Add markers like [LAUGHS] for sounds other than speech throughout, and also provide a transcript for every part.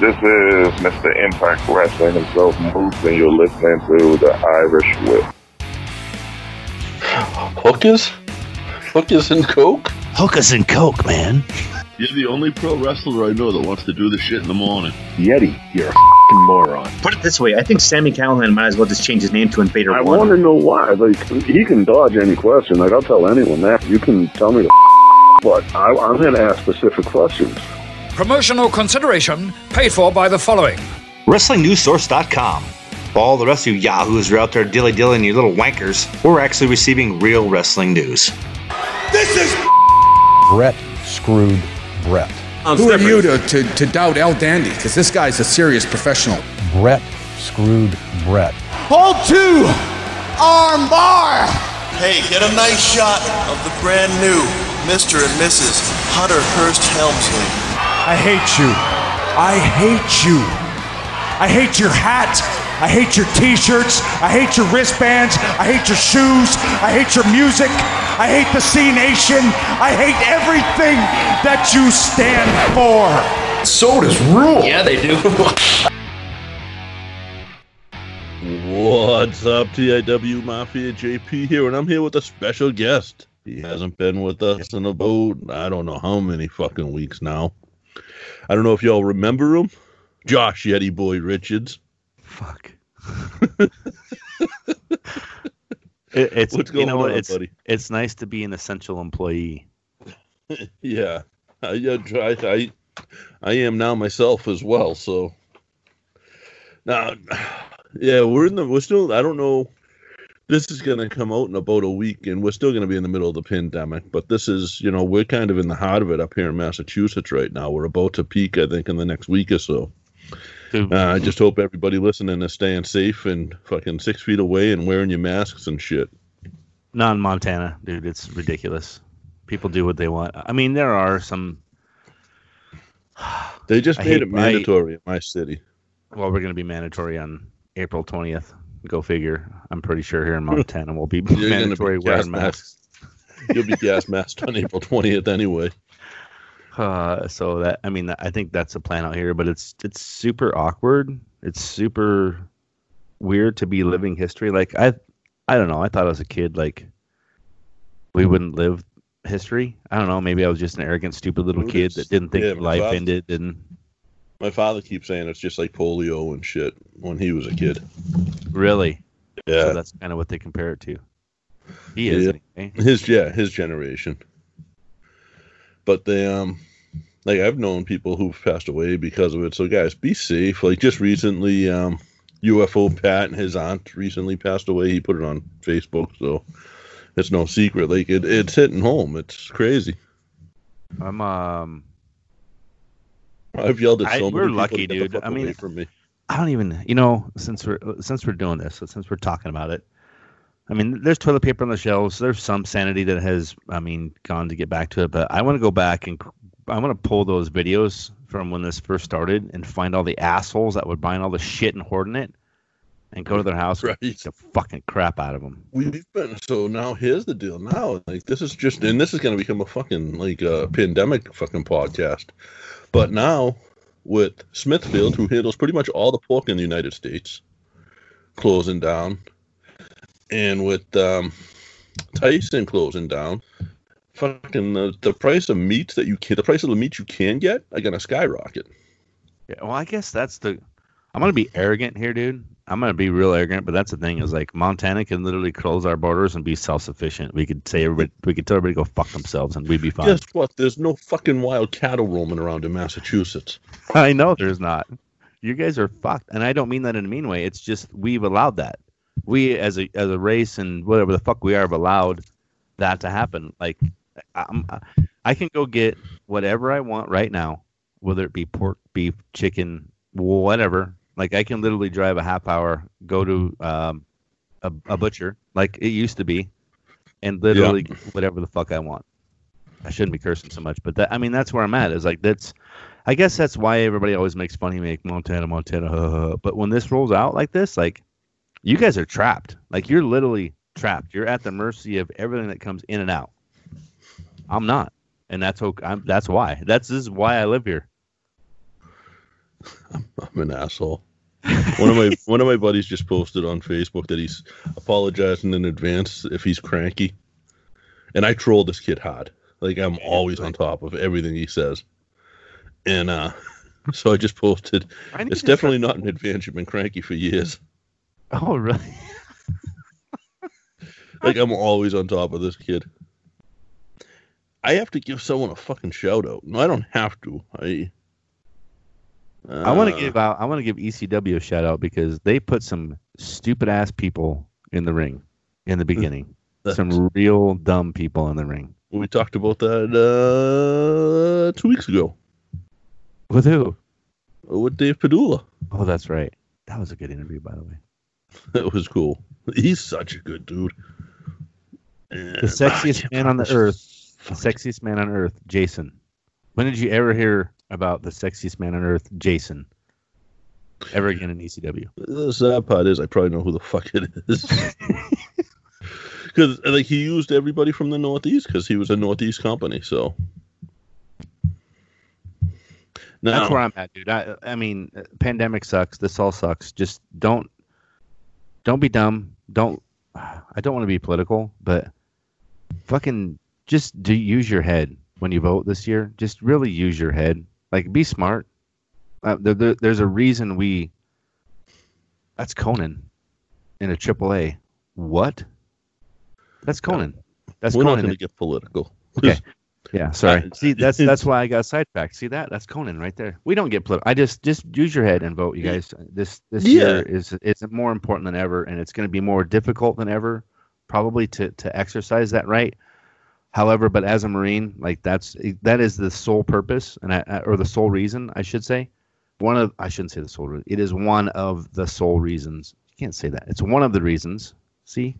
This is Mr. Impact Wrestling himself, Moose, and you're listening to the Irish Whip. Hookers? Hookers and Coke? Hookers and Coke, man. You're the only pro wrestler I know that wants to do this shit in the morning. Yeti, you're a fing moron. Put it this way, I think Sami Callihan might as well just change his name to Invader I want to know why. Like, he can dodge any question. Like, I'll tell anyone that. You can tell me to but I, I'm going to ask specific questions. Promotional consideration paid for by the following. WrestlingNewsSource.com. For all the rest of you yahoos are out there dilly dillying you little wankers, we're actually receiving real wrestling news. This is Brett screwed Brett. Who are you to, to, to doubt El Dandy? Because this guy's a serious professional. Brett screwed Brett. Hold two, arm bar. Hey, get a nice shot of the brand new Mr. and Mrs. Hunter Hearst Helmsley. I hate you. I hate you. I hate your hat. I hate your t-shirts. I hate your wristbands. I hate your shoes. I hate your music. I hate the Cenation. I hate everything that you stand for. Sodas rule. Yeah, they do. [LAUGHS] What's up, TIW Mafia JP here, and I'm here with a special guest. He hasn't been with us in a boat, I don't know how many fucking weeks now. I don't know if y'all remember him. Josh Yeti Boy Richards. Fuck. [LAUGHS] it, it's What's you going know what, on, it's buddy? it's nice to be an essential employee. [LAUGHS] Yeah, I, I, I, I am now myself as well. So now, [SIGHS] yeah, we're in the we're still. I don't know. This is going to come out in about a week, and we're still going to be in the middle of the pandemic. But this is, you know, we're kind of in the heart of it up here in Massachusetts right now. We're about to peak, I think, in the next week or so. Uh, I just hope everybody listening is staying safe and fucking six feet away and wearing your masks and shit. not in Montana, dude. It's ridiculous. People do what they want. I mean, there are some. They just I made it mandatory in my city. Well, we're going to be mandatory on April twentieth. Go figure. I'm pretty sure here in [LAUGHS] Montana we'll be mandatory be wearing masks. masked. [LAUGHS] You'll be gas masked on April twentieth anyway. Uh, so that I mean, I think that's a plan out here, but it's it's super awkward. It's super weird to be living history. Like I, I don't know. I thought as a kid, like we wouldn't live history. I don't know. Maybe I was just an arrogant, stupid little kid that didn't think yeah, life ended. And My father keeps saying it's just like polio and shit when he was a kid. really, Yeah, so that's kind of what they compare it to. He is. Yeah. anyway. his yeah his generation. But they um like I've known people who've passed away because of it. So guys, be safe. Like just recently, um UFO Pat and his aunt recently passed away. He put it on Facebook, so it's no secret. Like it, it's hitting home. It's crazy. I'm um. [LAUGHS] I've yelled at I- so many we're people lucky, to get the dude. I mean, from me. I don't even, you know, since we're since we're doing this, since we're talking about it, I mean, there's toilet paper on the shelves. There's some sanity that has, I mean, gone to get back to it. But I want to go back and I want to pull those videos from when this first started and find all the assholes that would buying all the shit and hoarding it, and go to their house and Right. beat the fucking crap out of them. We've been so now. Here's the deal. Now, like this is just, and this is going to become a fucking like uh, pandemic fucking podcast. But now, with Smithfield, who handles pretty much all the pork in the United States, closing down, and with um, Tyson closing down, fucking the, the price of meats that you can, the price of the meat you can get, are to skyrocket. Yeah, well, I guess that's the. I'm gonna be arrogant here, dude. I'm gonna be real arrogant, but that's the thing is like Montana can literally close our borders and be self-sufficient. We could say everybody, we could tell everybody to go fuck themselves and we'd be fine. Guess what? There's no fucking wild cattle roaming around in Massachusetts. [LAUGHS] I know there's not. You guys are fucked, and I don't mean that in a mean way. It's just we've allowed that. We as a as a race and whatever the fuck we are have allowed that to happen. Like I'm, I can go get whatever I want right now, whether it be pork, beef, chicken, whatever. Like I can literally drive a half hour, go to um, a, a butcher like it used to be, and literally get whatever the fuck I want. I shouldn't be cursing so much, but that I mean that's where I'm at. Is like that's I guess that's why everybody always makes fun of me, like Montana, Montana. But when this rolls out like this, like you guys are trapped. Like you're literally trapped. You're at the mercy of everything that comes in and out. I'm not, and that's okay. I'm, that's why. That's this is why I live here. I'm an asshole. one of my [LAUGHS] one of my buddies just posted on Facebook that he's apologizing in advance if he's cranky, and I troll this kid hard. Like I'm always on top of everything he says, and uh, [LAUGHS] so I just posted. I It's definitely not an advance. You've been cranky for years. Oh, really? [LAUGHS] Like I'm always on top of this kid. I have to give someone a fucking shout out. No, I don't have to. I. I want to uh, give out. I want to give ECW a shout out because they put some stupid ass people in the ring in the [LAUGHS] beginning. some real dumb people in the ring. We talked about that uh, two weeks ago With who? with Dave Padula. Oh, that's right. That was a good interview, by the way. [LAUGHS] That was cool. He's such a good dude. The sexiest man on the earth. The sexiest man on earth, Jason. When did you ever hear about the sexiest man on earth, Jason? Ever again in ECW? The sad part is I probably know who the fuck it is. [LAUGHS] Because like he used everybody from the Northeast because he was a Northeast company. So now, That's where I'm at, dude. I, I mean, pandemic sucks. This all sucks. Just don't, don't be dumb. Don't. I don't want to be political, but fucking just do use your head when you vote this year. Just really use your head. Like, be smart. Uh, there, there, there's a reason we. That's Conan, in a AAA. What? That's Conan. That's we're not Conan. going to get political. Okay. [LAUGHS] Yeah, sorry. Uh, See, that's that's why I got sidetracked. See that? That's Conan right there. We don't get political. I just just use your head and vote, you guys. This this Yeah. year is is more important than ever, and it's going to be more difficult than ever, probably to to exercise that right. However, but as a Marine, like that's that is the sole purpose, and I, or the sole reason, I should say. One of I shouldn't say the sole reason. It is one of the sole reasons. You can't say that. It's one of the reasons. See,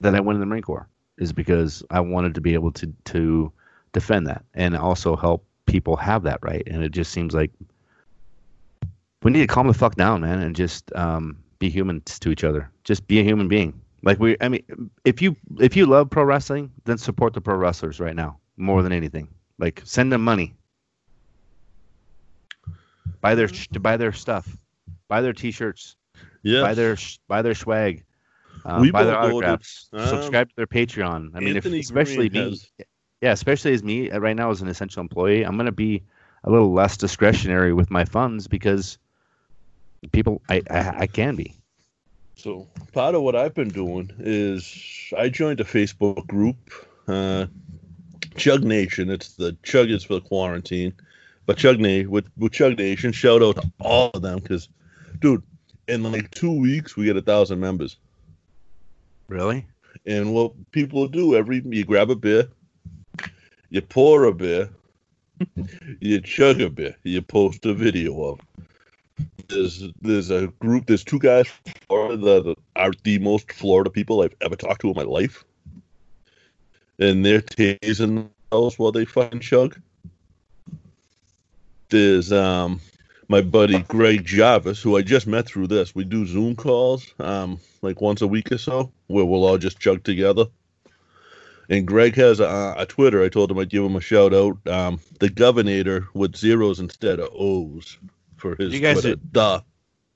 that I went in the Marine Corps is because I wanted to be able to to defend that and also help people have that right. And it just seems like we need to calm the fuck down, man, and just um, be humans to each other. Just be a human being. Like we, I mean, if you if you love pro wrestling, then support the pro wrestlers right now more than anything. Like send them money, buy their to buy their stuff, buy their t-shirts, Yes. buy their sh- buy their swag, um, We buy their autographs, um, subscribe to their Patreon. I mean, if, especially Green me, has- yeah, especially as me uh, right now as an essential employee, I'm gonna be a little less discretionary with my funds because people, I I, I can be. So part of what I've been doing is I joined a Facebook group, uh, Chug Nation. It's the Chug is for quarantine, but Chug Na- with, with Chug Nation. Shout out to all of them because, dude, in like two weeks we get a thousand members. Really? And what people do every you grab a beer, you pour a beer, [LAUGHS] you chug a beer, you post a video of. There's there's a group. There's two guys from Florida that are the most Florida people I've ever talked to in my life, and they're tasing themselves while they fucking chug. There's um my buddy Greg Jarvis, who I just met through this. We do Zoom calls um like once a week or so, where we'll all just chug together. And Greg has a, a Twitter. I told him I'd give him a shout out. Um, the Governor with zeros instead of O's for his You guys Twitter. are- Duh.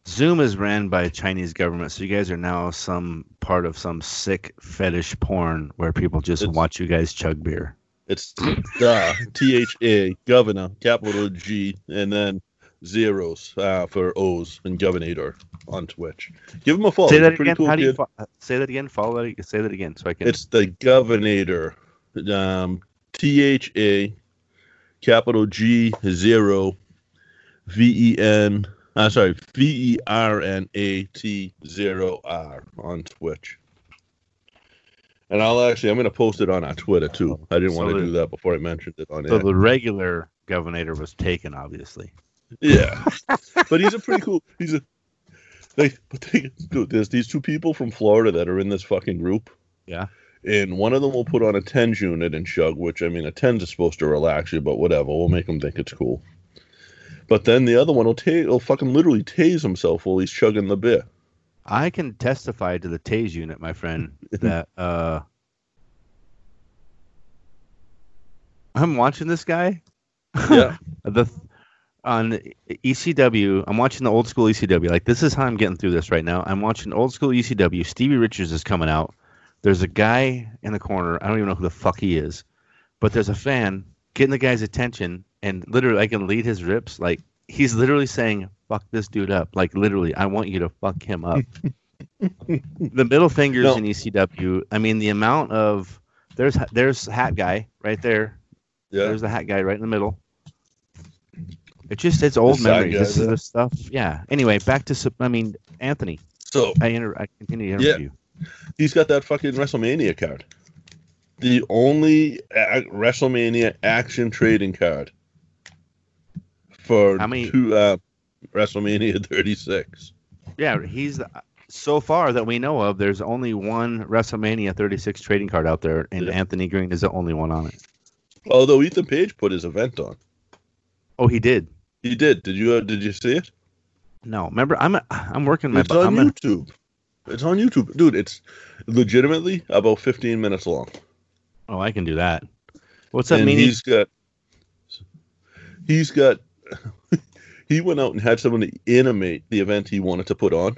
Zoom is ran by Chinese government, so you guys are now some part of some sick fetish porn where people just watch you guys chug beer. It's duh. T H A Governor, capital G, and then zeros uh, for O's and Governator on Twitch. Give him a follow. say that again. cool How do you fo- say that again? Follow that. Say that again, so I can. It's the Governator. Um, T H A, capital G zero, V E N. Uh, sorry, V E R N A T zero R on Twitch. And I'll actually, I'm going to post it on our Twitter too. I didn't So want to the- do that before I mentioned it on so air. the regular governor was taken, obviously. Yeah, [LAUGHS] but he's a pretty cool. He's a they. But they, dude, there's these two people from Florida that are in this fucking group. Yeah. And one of them will put on a tens unit and chug, which I mean, a tens is supposed to relax you, but whatever. We'll make them think it's cool. But then the other one will ta- will fucking literally tase himself while he's chugging the beer. I can testify to the tase unit, my friend, [LAUGHS] that uh I'm watching this guy. Yeah. [LAUGHS] the on ECW, I'm watching the old school ECW. Like this is how I'm getting through this right now. I'm watching old school ECW. Stevie Richards is coming out. There's a guy in the corner. I don't even know who the fuck he is, but there's a fan getting the guy's attention, and literally, I can lead his rips. Like he's literally saying, "Fuck this dude up." Like literally, I want you to fuck him up. [LAUGHS] the middle fingers No. in ECW. I mean, the amount of there's there's hat guy right there. Yeah. There's the hat guy right in the middle. It just it's old The side memories. guy This is the stuff. Yeah. Anyway, back to I mean Anthony. So I inter- I continue to interview. Yeah. interview. he's got that fucking WrestleMania card. The only a- WrestleMania action trading card for How many- two, uh, WrestleMania 36. Yeah, he's the, so far that we know of. There's only one WrestleMania 36 trading card out there, and Yeah. Anthony Green is the only one on it. Although Ethan Page put his event on, Oh, he did. he did. Did you? Uh, did you see it? No, remember I'm I'm working my. It's on I'm a- YouTube. It's on YouTube, dude. It's legitimately about 15 minutes long. oh, I can do that. What's that and mean? he's got he's got [LAUGHS] he went out and had someone to animate the event he wanted to put on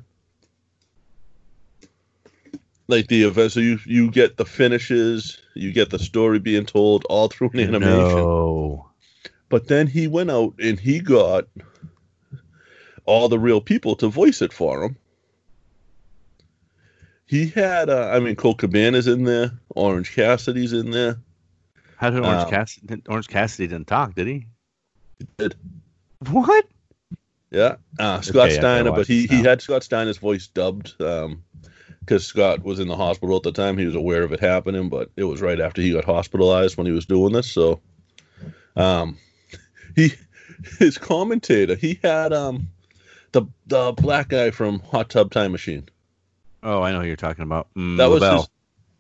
like the event so you you get the finishes you get the story being told all through an animation No. but then he went out and he got all the real people to voice it for him he had uh, i mean colt cabana's in there orange cassidy's in there How did Orange Um, Cassidy? Orange Cassidy didn't talk, did he? Did. What? Yeah, uh, Scott Okay, Steiner, but he, he now. had Scott Steiner's voice dubbed because Scott was in the hospital at the time. He was aware of it happening, but it was right after he got hospitalized when he was doing this. So, um, [LAUGHS] he his commentator he had um the the black guy from Hot Tub Time Machine. Oh, I know who you're talking about. Mm, That was Lavelle.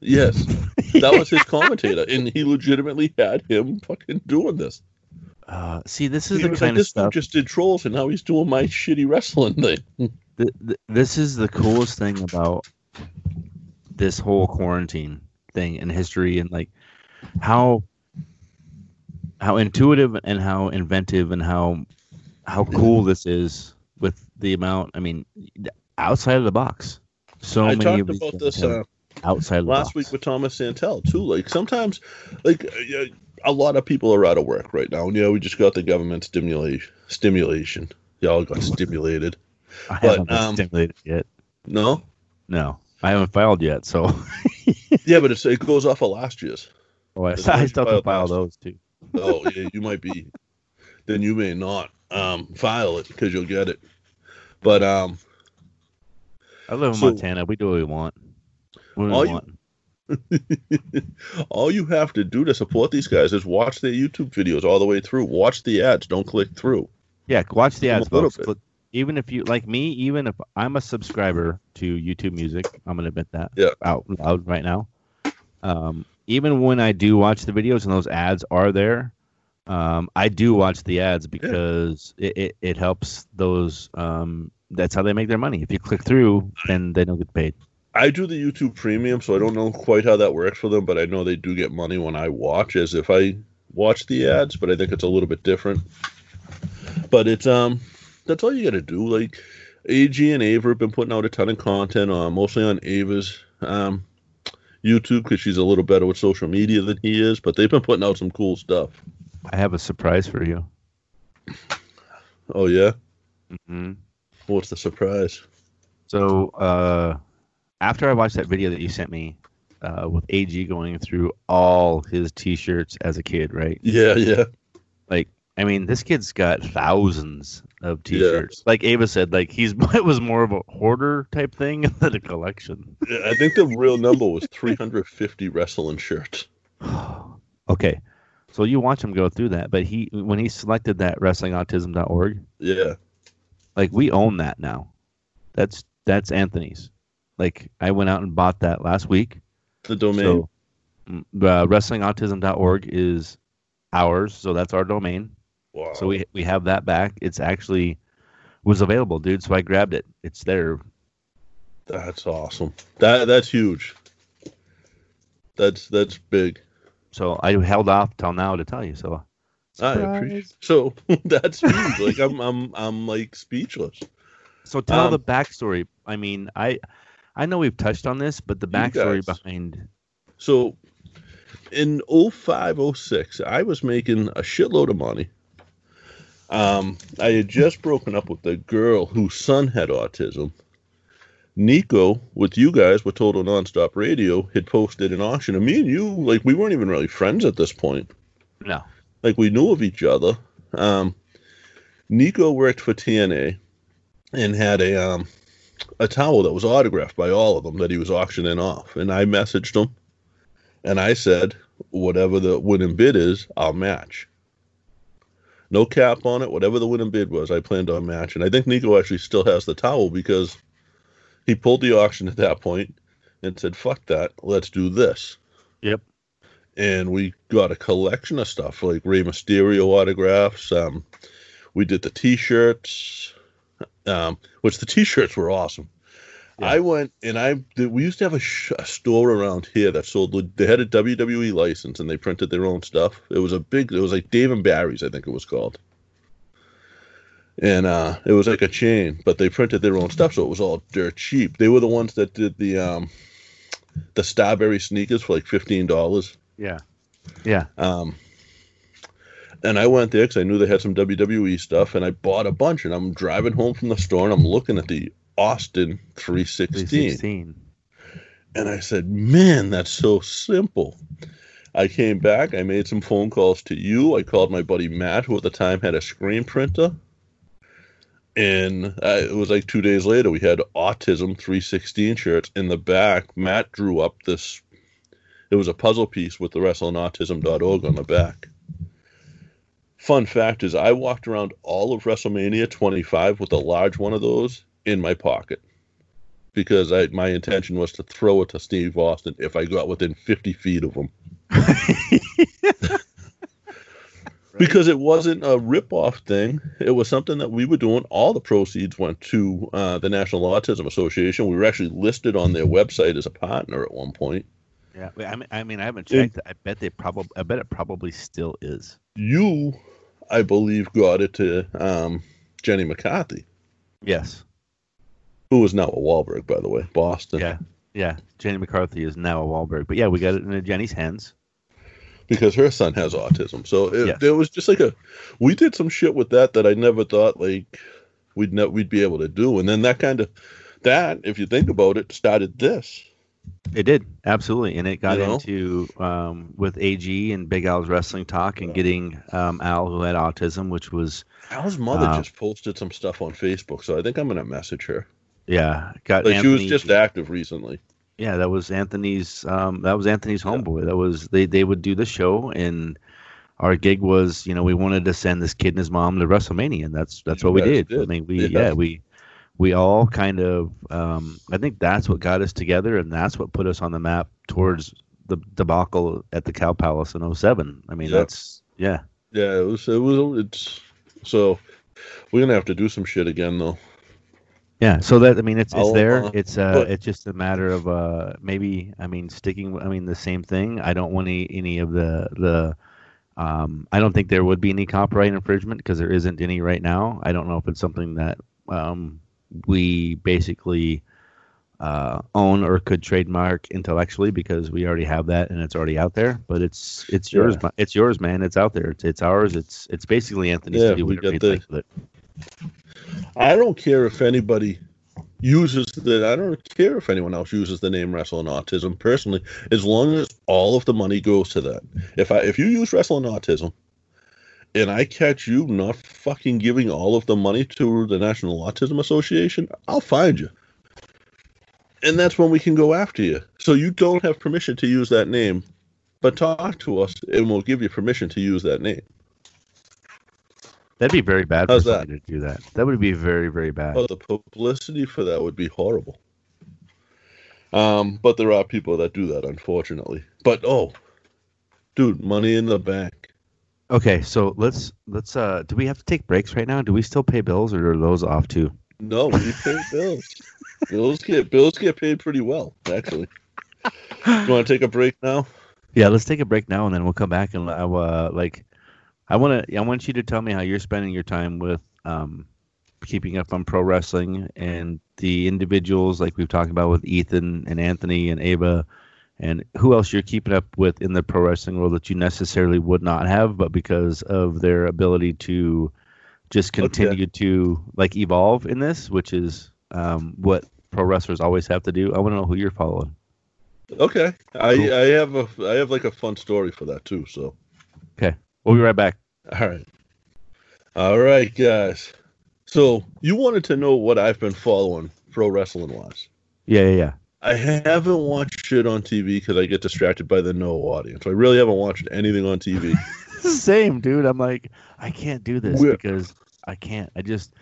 his, yes, [LAUGHS] that was his commentator, and he legitimately had him fucking doing this. Uh, see, this is He the kind like, of this stuff. just did trolls, and now he's doing my shitty wrestling thing. [LAUGHS] th- th- this is the coolest thing about this whole quarantine thing in history and like how how intuitive and how inventive and how how cool this is with the amount i mean outside of the box so I many talked of these about this uh, outside of the last week with Thomas Santel too. Like sometimes, like uh, a lot of people are out of work right now. And yeah, we just got the government stimulation. Stimulation. Y'all got stimulated. i but, haven't um, stimulated yet No. no i haven't filed yet so [LAUGHS] Yeah, but it's, it goes off of last year's. oh, I, I still have to file those too Oh yeah, you might be. Then you may not um, file it because you'll get it. But um, i live in So- montana we do what we want what All we you- want [LAUGHS] all you have to do to support these guys is watch their YouTube videos all the way through. Watch the ads. Don't click through. Yeah, watch the A ads, little folks. bit. Even if you like me, even if I'm a subscriber to YouTube Music, I'm gonna admit that Yeah. out loud right now. Um, even when I do watch the videos and those ads are there, um, I do watch the ads because it, it, it helps those. Um, that's how they make their money. If you click through, then they don't get paid. I do the YouTube Premium, so I don't know quite how that works for them, but I know they do get money when I watch, as if I watch the ads. But I think it's a little bit different. But it's um, that's all you got to do. Like AG and Ava have been putting out a ton of content, uh, mostly on Ava's um YouTube because she's a little better with social media than he is. But they've been putting out some cool stuff. I have a surprise for you. Oh yeah, Mm-hmm. what's the surprise? So uh, after I watched that video that you sent me uh, with AG going through all his T-shirts as a kid, right? Yeah, yeah. Like, I mean, this kid's got thousands of T-shirts. Like Ava said, like he's [LAUGHS] it was more of a hoarder type thing [LAUGHS] than a collection. Yeah, I think the real number was 350 wrestling shirts. [SIGHS] Okay, so you watch him go through that, but he when he selected that WrestlingAutism.org, Yeah. like we own that now. That's that's Anthony's. Like I went out and bought that last week. The domain. So, mm, uh, WrestlingAutism.org is ours, so that's our domain. wow. So we we have that back. It's actually was available, dude. So I grabbed it. It's there. That's awesome. That that's huge. That's that's big. So I held off till now to tell you. So I appreciate. So [LAUGHS] that's huge. like I'm, I'm, I'm like speechless. So tell Um, the backstory. I mean, I I know we've touched on this, but the backstory behind So in 05, 06, I was making a shitload of money. Um, I had just broken up with the girl whose son had autism. Nico, with you guys, with Total Nonstop Radio, had posted an auction. And me and you, like, we weren't even really friends at this point. no. Like, we knew of each other. Um, Nico worked for TNA and had a um, a towel that was autographed by all of them that he was auctioning off. And I messaged him and I said, whatever the winning bid is, I'll match. No cap on it. Whatever the winning bid was, I planned on matching. I think Nico actually still has the towel because he pulled the auction at that point and said, fuck that. Let's do this. Yep. And we got a collection of stuff like Rey Mysterio autographs. Um, we did the t shirts, um, which the t shirts were awesome. I went and I we used to have a, sh- a store around here that sold they had a WWE license and they printed their own stuff. It was a big it was like Dave and Barry's I think it was called. And uh it was like a chain, but they printed their own stuff so it was all dirt cheap. They were the ones that did the um the Starbury sneakers for like $15. Yeah. Yeah. Um, and I went there because I knew they had some WWE stuff, and I bought a bunch. And I'm driving home from the store, and I'm looking at the Austin 316, 316. and I said, "Man, that's so simple." I came back. I made some phone calls to you. I called my buddy Matt, who at the time had a screen printer. And uh, it was like two days later, we had Autism 316 shirts. In the back, Matt drew up this it was a puzzle piece with the wrestlingautism.org on the back. Fun fact is, I walked around all of WrestleMania 25 with a large one of those in my pocket because I, my intention was to throw it to Steve Austin if I got within 50 feet of him. [LAUGHS] Because it wasn't a rip-off thing. It was something that we were doing. All the proceeds went to uh, the National Autism Association. We were actually listed on their website as a partner at one point. Yeah. I mean, I mean, I haven't checked. I bet they probably. I bet it probably still is. You, I believe, got it to um, Jenny McCarthy, Yes. who is now a Wahlberg, by the way, Boston. Yeah. Yeah. Jenny McCarthy is now a Wahlberg, but yeah, we got it in Jenny's hands. Because her son has autism, so it, Yes. it was just like a. We did some shit with that that I never thought like we'd ne- we'd be able to do, and then that kind of that, if you think about it, started this. It did absolutely, and it got You know? into um, with AG and Big Al's wrestling talk and getting um, Al who had autism, which was Al's mother Uh, just posted some stuff on Facebook, so I think I'm gonna message her. yeah got Like she was just active recently. yeah that was Anthony's um, that was Anthony's homeboy. That was they they would do the show and. Our gig was, you know, we wanted to send this kid and his mom to WrestleMania, and that's that's You what we guys did. I mean, we Yeah. yeah, we we all kind of um, I think that's what got us together, and that's what put us on the map towards the debacle at the Cow Palace in 07. I mean, Yep. that's yeah, Yeah, it was. It was. It's so we're gonna have to do some shit again though. Yeah, so that I mean, it's it's there. uh, it's uh, but- it's just a matter of uh, maybe I mean sticking. I mean the same thing. I don't want any any of the the. Um, I don't think there would be any copyright infringement because there isn't any right now. I don't know if it's something that um, we basically uh, own or could trademark intellectually because we already have that and it's already out there. But it's it's yours. Yeah. It's yours, man. It's out there. It's it's ours. It's it's basically Anthony's Yeah, we got the-. I don't care if anybody uses the. I don't care if anyone else uses the name Wrestling Autism personally, as long as all of the money goes to that. If I if you use Wrestling Autism, and I catch you not fucking giving all of the money to the National Autism Association, I'll find you. And that's when we can go after you. So you don't have permission to use that name, but talk to us and we'll give you permission to use that name. That'd be very bad How's for that? somebody to do that. That would be very very bad. Oh, the publicity for that would be horrible. Um, but there are people that do that, unfortunately. But oh, dude, money in the bank. Okay, so let's let's uh do we have to take breaks right now? Do we still pay bills or are those off too? No, we pay bills. bills get bills get paid pretty well, actually. You want to take a break now? Yeah, let's take a break now and then we'll come back and uh, uh like I want to. I want you to tell me how you're spending your time with um, keeping up on pro wrestling and the individuals like we've talked about with Ethan and Anthony and Ava, and who else you're keeping up with in the pro wrestling world that you necessarily would not have, but because of their ability to just continue to like evolve in this, which is um, what pro wrestlers always have to do. I want to know who you're following. Okay, I Cool. I have a I have like a fun story for that too. So Okay, we'll be right back. all right, all right, guys. So you wanted to know what I've been following pro wrestling wise. Yeah, yeah, yeah. I haven't watched shit on TV because I get distracted by the no audience. I really haven't watched anything on TV. [LAUGHS] Same, dude. I'm like, I can't do this We're- because I can't. I just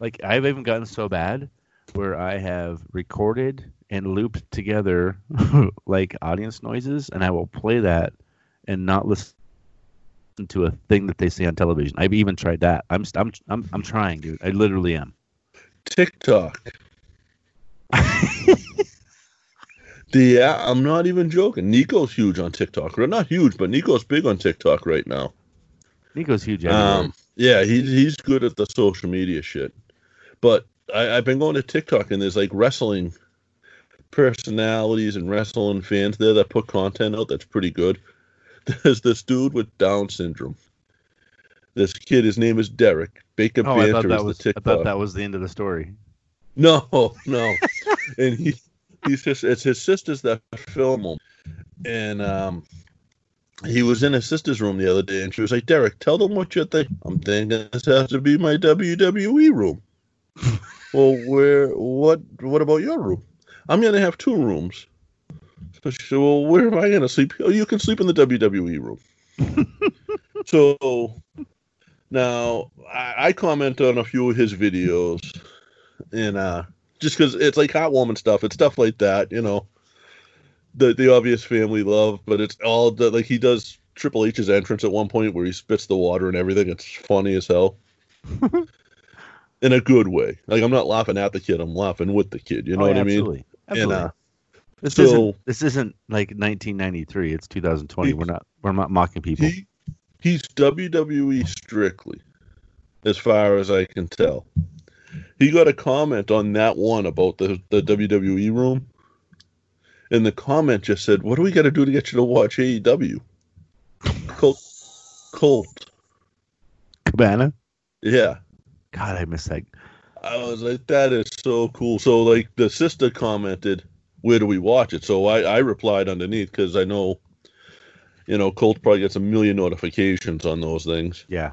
like I've even gotten so bad where I have recorded and looped together [LAUGHS] like audience noises, and I will play that and not listen to a thing that they say on television. I've even tried that. I'm I'm I'm I'm trying, dude. I literally am. TikTok. [LAUGHS] yeah, I'm not even joking. Nico's huge on TikTok. Or not huge, but Nico's big on TikTok right now. Nico's huge. everywhere. Um, yeah, he's he's good at the social media shit. But I, I've been going to TikTok and there's like wrestling personalities and wrestling fans there that put content out that's pretty good. [LAUGHS] There's this dude with Down syndrome. This kid, his name is Derek. Baker oh, I thought that is was the I thought that was the end of the story. No, [LAUGHS] no. and he he's just it's his sisters that film him. And um he was in his sister's room the other day and she was like, Derek, tell them what you think. I'm thinking this has to be my WWE room. [LAUGHS] well, where what what about your room? I'm gonna have two rooms. So she said, Well, where am I gonna sleep? Oh, you can sleep in the WWE room. [LAUGHS] so now I, I comment on a few of his videos and uh just because it's like Hot Woman stuff it's stuff like that you know the the obvious family love but it's all the like he does triple h's entrance at one point where he spits the water and everything it's funny as hell [LAUGHS] in a good way like i'm not laughing at the kid i'm laughing with the kid you know Oh, what yeah, i mean absolutely. Absolutely. and uh This so- isn't this isn't like 1993. It's 2020. We're not we're not mocking people. he he's wwe strictly as far as i can tell he got a comment on that one about the the wwe room and the comment just said what do we got to do to get you to watch aew colt colt Cabana. yeah God, I miss that. I was like, that is so cool. So, like, the sister commented, where do we watch it? So I, I replied underneath because I know, you know, Colt probably gets a million notifications on those things. Yeah.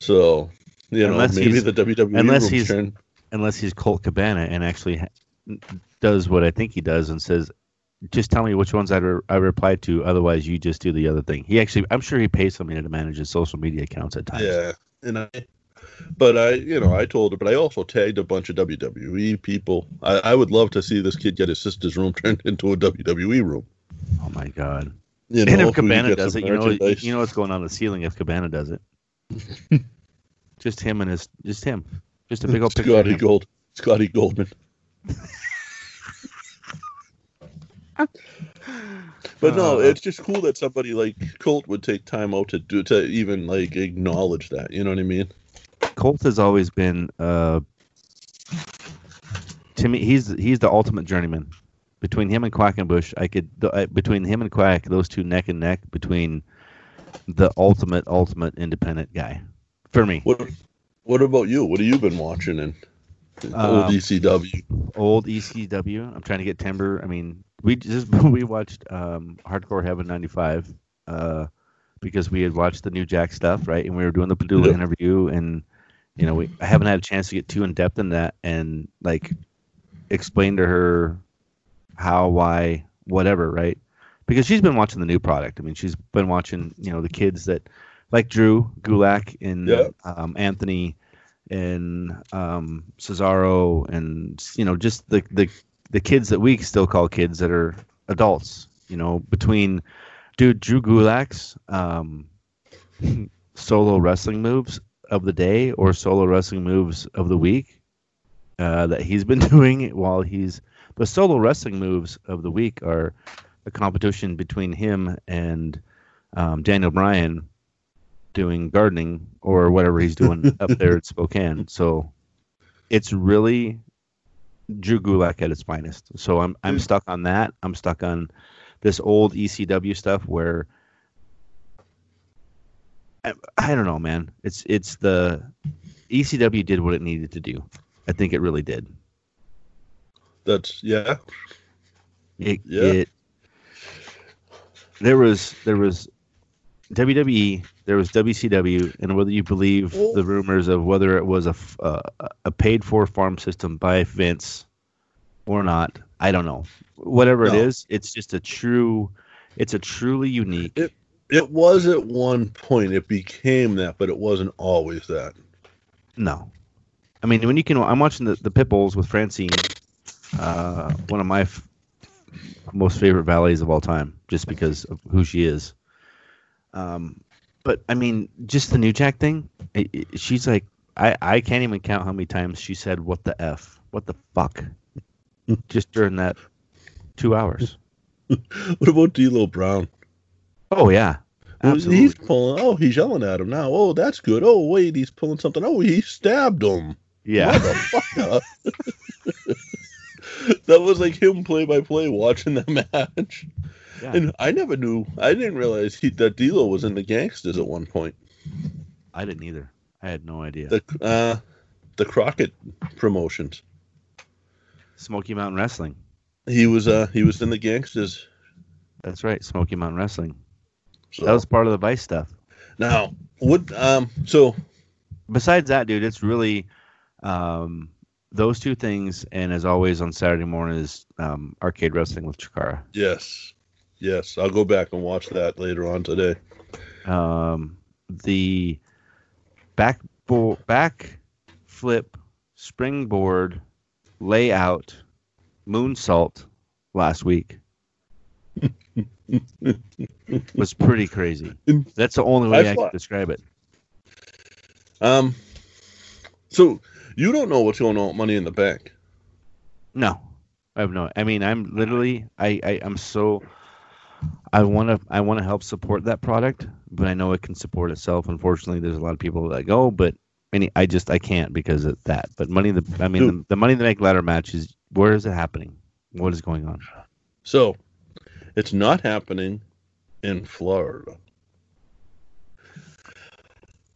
So, you Unless maybe he's- the WWE unless he's turn- unless he's Colt Cabana and actually ha- does what I think he does and says, just tell me which ones I, re- I replied to. Otherwise, you just do the other thing. He actually, I'm sure he pays somebody to manage his social media accounts at times. Yeah, and I, but I, you know, I told her, but I also tagged a bunch of WWE people. I, I would love to see this kid get his sister's room [LAUGHS] turned into a WWE room. Oh my god. You know, and if if we could Cabana does some it, you know, you know what's going on the ceiling if Cabana does it. [LAUGHS] just him and his, just him, just a big old Scotty. Gold, Scotty Goldman. But no, Uh. it's just cool that somebody like Colt would take time out to do to even like acknowledge that. You know what I mean? Colt has always been uh to me he's he's the ultimate journeyman. Between him and Quackenbush, I could uh, between him and Quack, those two neck and neck between the ultimate ultimate independent guy for me. What What about you? What have you been watching in old Um, ECW? Old ECW. I'm trying to get Timber. I mean, we just [LAUGHS] we watched um, Hardcore Heaven '95 uh, because we had watched the New Jack stuff, right? And we were doing the Padula Yep. interview, and you know, we I haven't had a chance to get too in depth in that and like explain to her how, why, whatever, right? Because she's been watching the new product. I mean, she's been watching, you know, the kids that like Drew Gulak and Yeah. um, Anthony and um, Cesaro and you know just the, the the kids that we still call kids that are adults. You know, between dude Drew Gulak's um, [CLEARS THROAT] solo wrestling moves of the day or solo wrestling moves of the week uh, that he's been [LAUGHS] doing while he's the solo wrestling moves of the week are a competition between him and um, Daniel Bryan doing gardening or whatever he's doing [LAUGHS] up there at Spokane. So it's really Drew Gulak at its finest. So I'm I'm mm. stuck on that. I'm stuck on this old ECW stuff where I, I don't know, man. It's it's the ECW did what it needed to do. I think it really did. That's yeah. It, Yeah. it there was there was WWE, there was WCW, and whether you believe the rumors of whether it was a uh, a paid for farm system by Vince or not, I don't know. Whatever it No. is, it's just a true, it's a truly unique. It it was at one point. It became that, but it wasn't always that. No, I mean when you can, I'm watching the the Pitbulls with Francine, uh, one of my f- most favorite valets of all time, just because of who she is. Um, but I mean, just the New Jack thing. i i she's like, I I can't even count how many times she said "what the f," "what the fuck," [LAUGHS] just during that two hours. [LAUGHS] What about D'Lo Brown? Oh yeah, absolutely. He's pulling. Oh, he's yelling at him now. Oh, that's good. Oh, wait, he's pulling something. Oh, he stabbed him. Yeah. [LAUGHS] That was like him play by play watching the match. Yeah. And I never knew. I didn't realize he, that D'Lo was in the Gangsters at one point. I didn't either. I had no idea. The uh, the Crockett promotions. Smoky Mountain Wrestling. He was uh he was in the Gangsters. That's right, Smoky Mountain Wrestling. So That was part of the Vice stuff. now what um so besides that, dude, it's really um, those two things. And as always on Saturday morning is um, arcade wrestling with Chikara. yes yes I'll go back and watch that later on today. Um, the back bo- back flip springboard layout moonsault last week [LAUGHS] was pretty crazy. That's the only way I I, can describe it. Um, so you don't know what's going on with Money in the Bank. No, I have no. I mean, I'm literally. I. I I'm so. I want to. I want to help support that product, but I know it can support itself. Unfortunately, there's a lot of people that go, but I I just I can't because of that. But money. The I mean, the, the money the bank ladder match is where is it happening? What is going on? So it's not happening in Florida.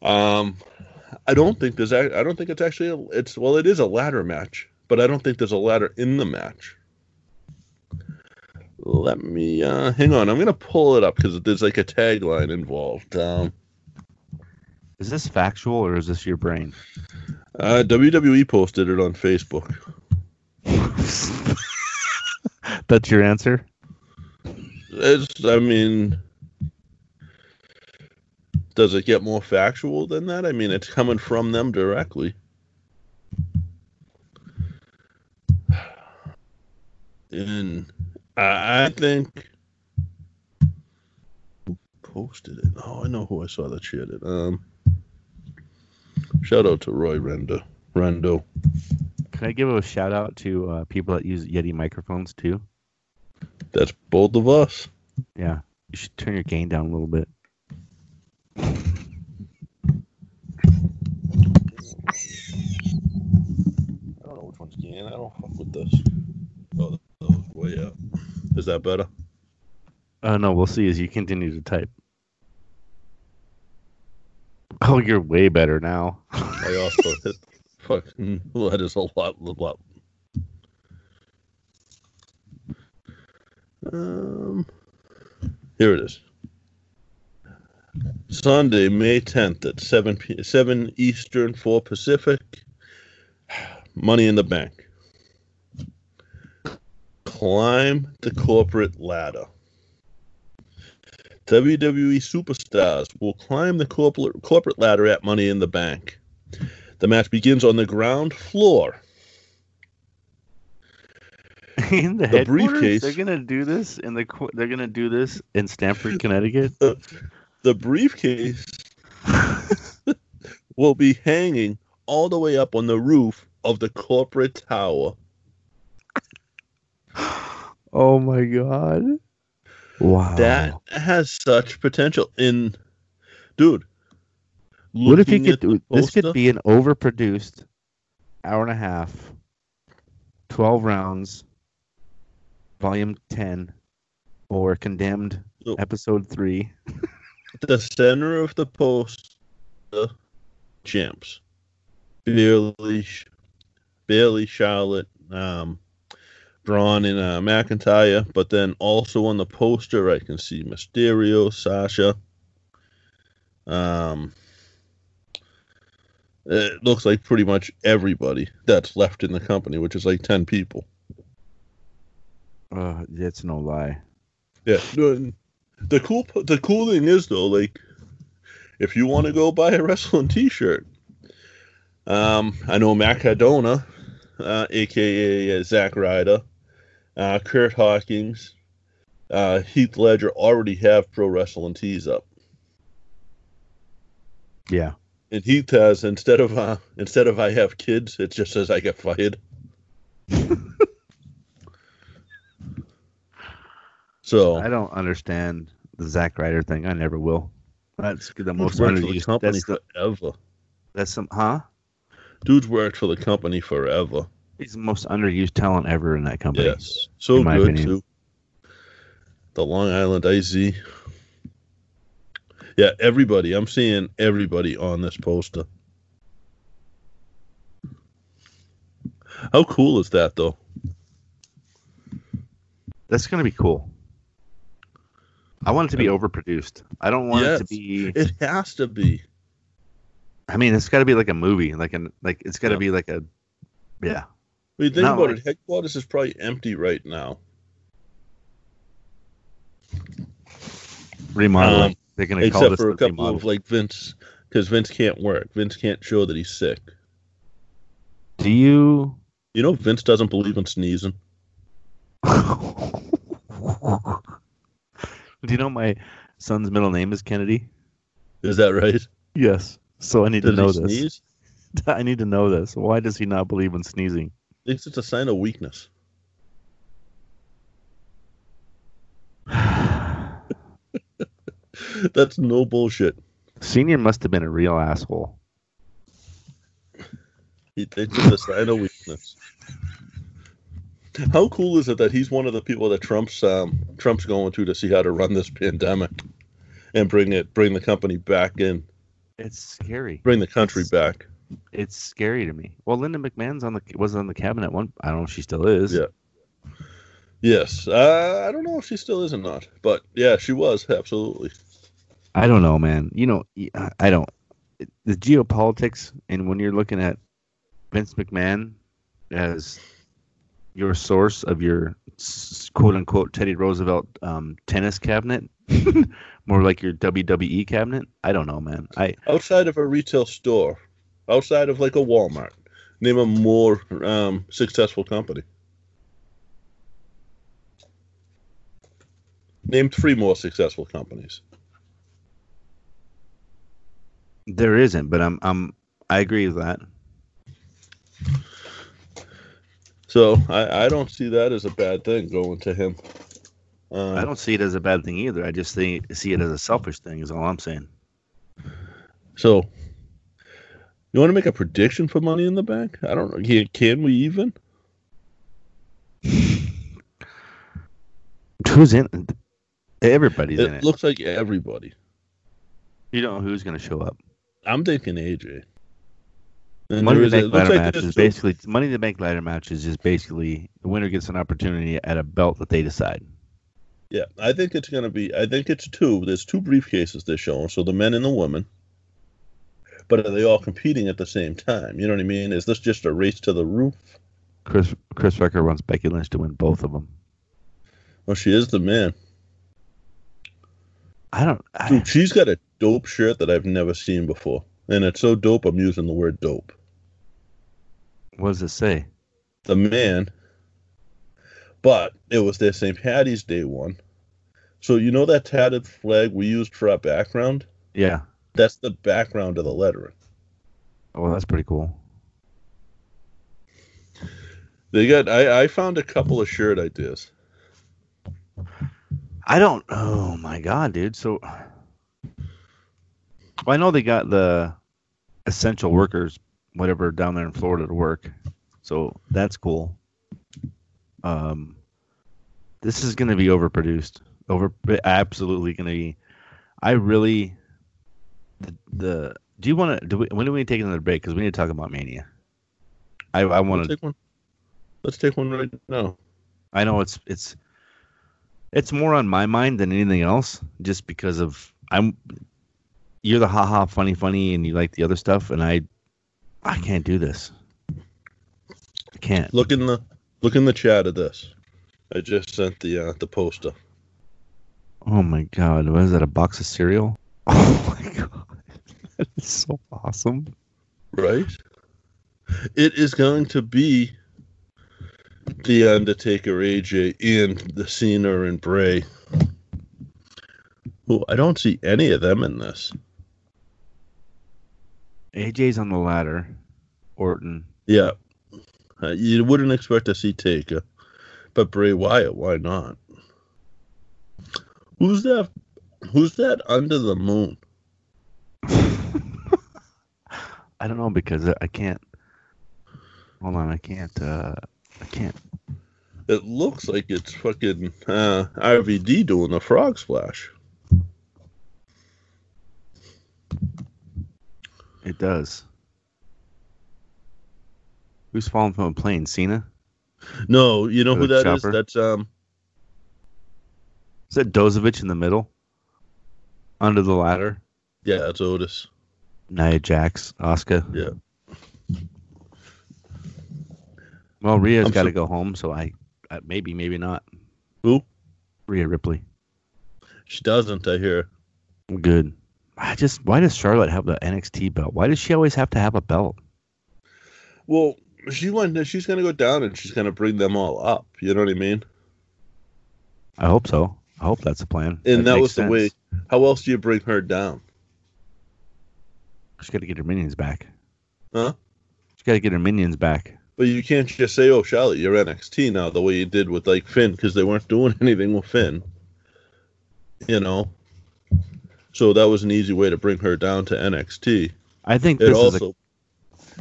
Um, I don't think there's. I don't think it's actually. A, it's well, it is a ladder match, but I don't think there's a ladder in the match. Let me uh, hang on. I'm gonna pull it up because there's like a tagline involved. Um, Is this factual or is this your brain? uh, WWE posted it on Facebook. [LAUGHS] That's your answer. It's, I mean, does it get more factual than that? I mean, it's coming from them directly. [SIGHS] And I, I think who posted it. Oh, I know who I saw that shared it. Um, shout out to Roy Rendo. Rendo. Can I give a shout out to uh, people that use Yeti microphones too? That's both of us. Yeah, you should turn your gain down a little bit. I don't know which one's gain. I don't fuck with this. Oh, way up. Is that better? Oh no, we'll see as you continue to type. Oh, you're way better now. I also hit [LAUGHS] fucking that is a lot, a lot. Um, here it is. Sunday, May tenth at seven p- seven Eastern, four Pacific. [SIGHS] Money in the bank. Climb the corporate ladder. WWE superstars will climb the corporate corporate ladder at Money in the Bank. The match begins on the ground floor. [LAUGHS] in the, The briefcase- they're gonna do this in the. They're gonna do this in Stamford, Connecticut. [LAUGHS] The briefcase [LAUGHS] will be hanging all the way up on the roof of the corporate tower. Oh my god! Wow. That has such potential. In, dude, What if you looking could? do This could be an overproduced hour and a half, twelve rounds, volume ten, or condemned So- episode three. the center of the post the champs Bayley Bayley Charlotte um drawn in uh, McIntyre but then also on the poster I can see Mysterio Sasha um it looks like pretty much everybody that's left in the company which is like 10 people Uh, it's no lie. Yeah. The cool the cool thing is though, like if you want to go buy a wrestling T-shirt, um, I know Matt Cardona, uh, aka uh, Zack Ryder, uh, Kurt Hawkins, uh, Heath Slater already have pro wrestling tees up, Yeah. and Heath has instead of uh, instead of I have kids, it just says I get fired. [LAUGHS] so I don't understand the Zack Ryder thing. I never will. That's the most worked for the underused. company That's, the, forever. that's some, huh? Dude's worked for the company forever. He's the most underused talent ever in that company. Yes, so good too. The Long Island Iced Z. Yeah, everybody. I'm seeing everybody on this poster. How cool is that, though? That's gonna be cool. I want it to be overproduced. I don't want it to be. It has to be. I mean, it's got to be like a movie. Like an like it's got to Yeah. be like a. Yeah. I mean, think Not about like- it. Headquarters is probably empty right now. Remodeling. Um, They're gonna call Except this for a couple remodel. of like Vince, because Vince can't work. Vince can't show that he's sick. Do you? You know, Vince doesn't believe in sneezing. [LAUGHS] Do you know my son's middle name is Kennedy? Is that right? Yes. So I need Does to know this. sneeze? [LAUGHS] I need to know this. Why does he not believe in sneezing? Thinks it's a sign of weakness. [SIGHS] That's no bullshit. Senior must have been a real asshole. He thinks it's a sign of weakness. How cool is it that he's one of the people that Trump's um, Trump's going to to see how to run this pandemic and bring it bring the company back in, It's scary. bring the country It's- back. It's scary to me. Well, Linda McMahon's on the was on the cabinet one. I don't know if she still is. Yeah. Yes, uh, I don't know if she still is or not, but yeah, she was absolutely. I don't know, man. You know, I- don't. The geopolitics, and when you're looking at Vince McMahon as your source of your quote unquote Teddy Roosevelt um, tennis cabinet, [LAUGHS] more like your WWE cabinet. I don't know, man. I outside of a retail store, outside of like a Walmart, name a more um, successful company. Name three more successful companies. there isn't, but I'm I'm I agree with that. So I, I don't see that as a bad thing going to him. Um, I don't see it as a bad thing either. I just think see it as a selfish thing. Is all I'm saying. So you want to make a prediction for Money in the Bank? I don't know. Can, can we even? [LAUGHS] Who's in? Everybody's in It it. looks like everybody. You don't know who's going to show up. I'm thinking AJ. And Money in the Bank ladder like match is basically Money in the Bank ladder match is just basically the winner gets an opportunity at a belt that they decide. Yeah, I think it's gonna be. I think it's two. There's two briefcases they're showing, so the men and the women. But are they all competing at the same time? You know what I mean? Is this just a race to the roof? Chris Chris Rucker wants Becky Lynch to win both of them. Well, she is the man. I don't. I, Dude, she's got a dope shirt that I've never seen before, and it's so dope. I'm using the word dope. what does it say? The man. But it was their St. Patty's Day one. So you know that tatted flag we used for our background? Yeah. That's the background of the lettering. Oh, that's pretty cool. They got. I, I found a couple of shirt ideas. I don't. Oh my god, dude. So, well, I know they got the essential workers, whatever, down there in Florida to work. So that's cool. Um, this is going to be overproduced. Over, absolutely going to be. I really, the, the do you want to? Do we, when do we take another break? Because we need to talk about Mania. I, I want to. take one. Let's take one right now. I know it's it's it's more on my mind than anything else, just because of I'm. You're the haha funny funny, and you like the other stuff, and I, I can't do this. I can't. Look in the look in the chat of this. I just sent the uh, the poster. Oh my god, what is that? A box of cereal? [LAUGHS] Oh my god, [LAUGHS] that is so awesome. Right? It is going to be the Undertaker, AJ, and the Cena and Bray. Oh, I don't see any of them in this. AJ's on the ladder. Orton. Yeah, uh, you wouldn't expect to see Taker, but Bray Wyatt, why not? Who's that? Who's that under the moon? I don't know because I can't. Hold on, I can't. uh I can't. It looks like it's fucking uh, RVD doing a frog splash. It does. Who's falling from a plane? Cena? No, you know who that is? chopper? That's um. Is that Dozovic in the middle? Under the ladder? Yeah, it's Otis. Nia Jax, Asuka. Yeah. Well, Rhea's got to so- go home, so I, I maybe, maybe not. Who? Rhea Ripley. She doesn't. I hear. Good. I just why does Charlotte have the NXT belt? Why does she always have to have a belt? Well, she went. She's gonna go down and she's gonna bring them all up. You know what I mean? I hope so. I hope that's the plan. And that, makes was the way. How else do you bring her down? She's got to get her minions back. Huh? She's got to get her minions back. But you can't just say, "Oh, Charlotte, you're NXT now," the way you did with like Finn, because they weren't doing [LAUGHS] anything with Finn. You know. So that was an easy way to bring her down to NXT. I think It this is also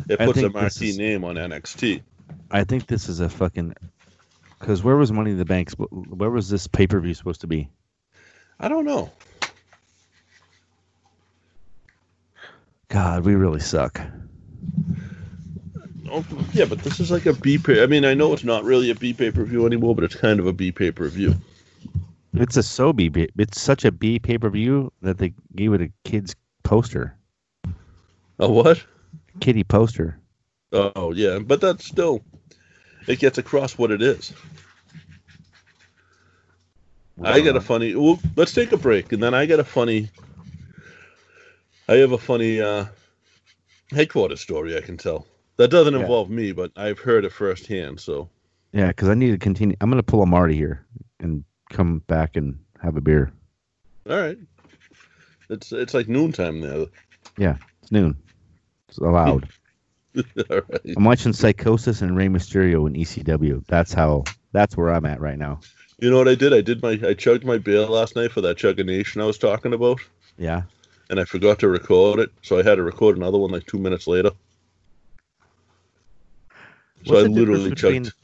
it puts a marquee is- name on NXT. I think this is a fucking. Because where was Money in the Bank? sp- Where was this pay per view supposed to be? I don't know. God, we really suck. Oh, yeah, but this is like a B pay. I mean, I know it's not really a B pay per view anymore, but it's kind of a B pay per view. It's a so B. It's such a B pay per view that they gave it a kid's poster, A what? kitty poster. Oh yeah, but that's still it gets across what it is. I got a funny. Well, let's take a break, and then I got a funny. I have a funny uh, headquarters story I can tell. That doesn't Yeah. involve me, but I've heard it firsthand. So Yeah, because I need to continue. I'm going to pull a Marty here and come back and have a beer. all right, it's it's like noontime now. Yeah, it's noon. It's allowed. [LAUGHS] all right. I'm watching Psicosis and Rey Mysterio in ECW. That's how. That's where I'm at right now. You know what I did? I did my I chugged my beer last night for that chuggination I was talking about, Yeah. And I forgot to record it, so I had to record another one like two minutes later. So What's I literally between- chugged.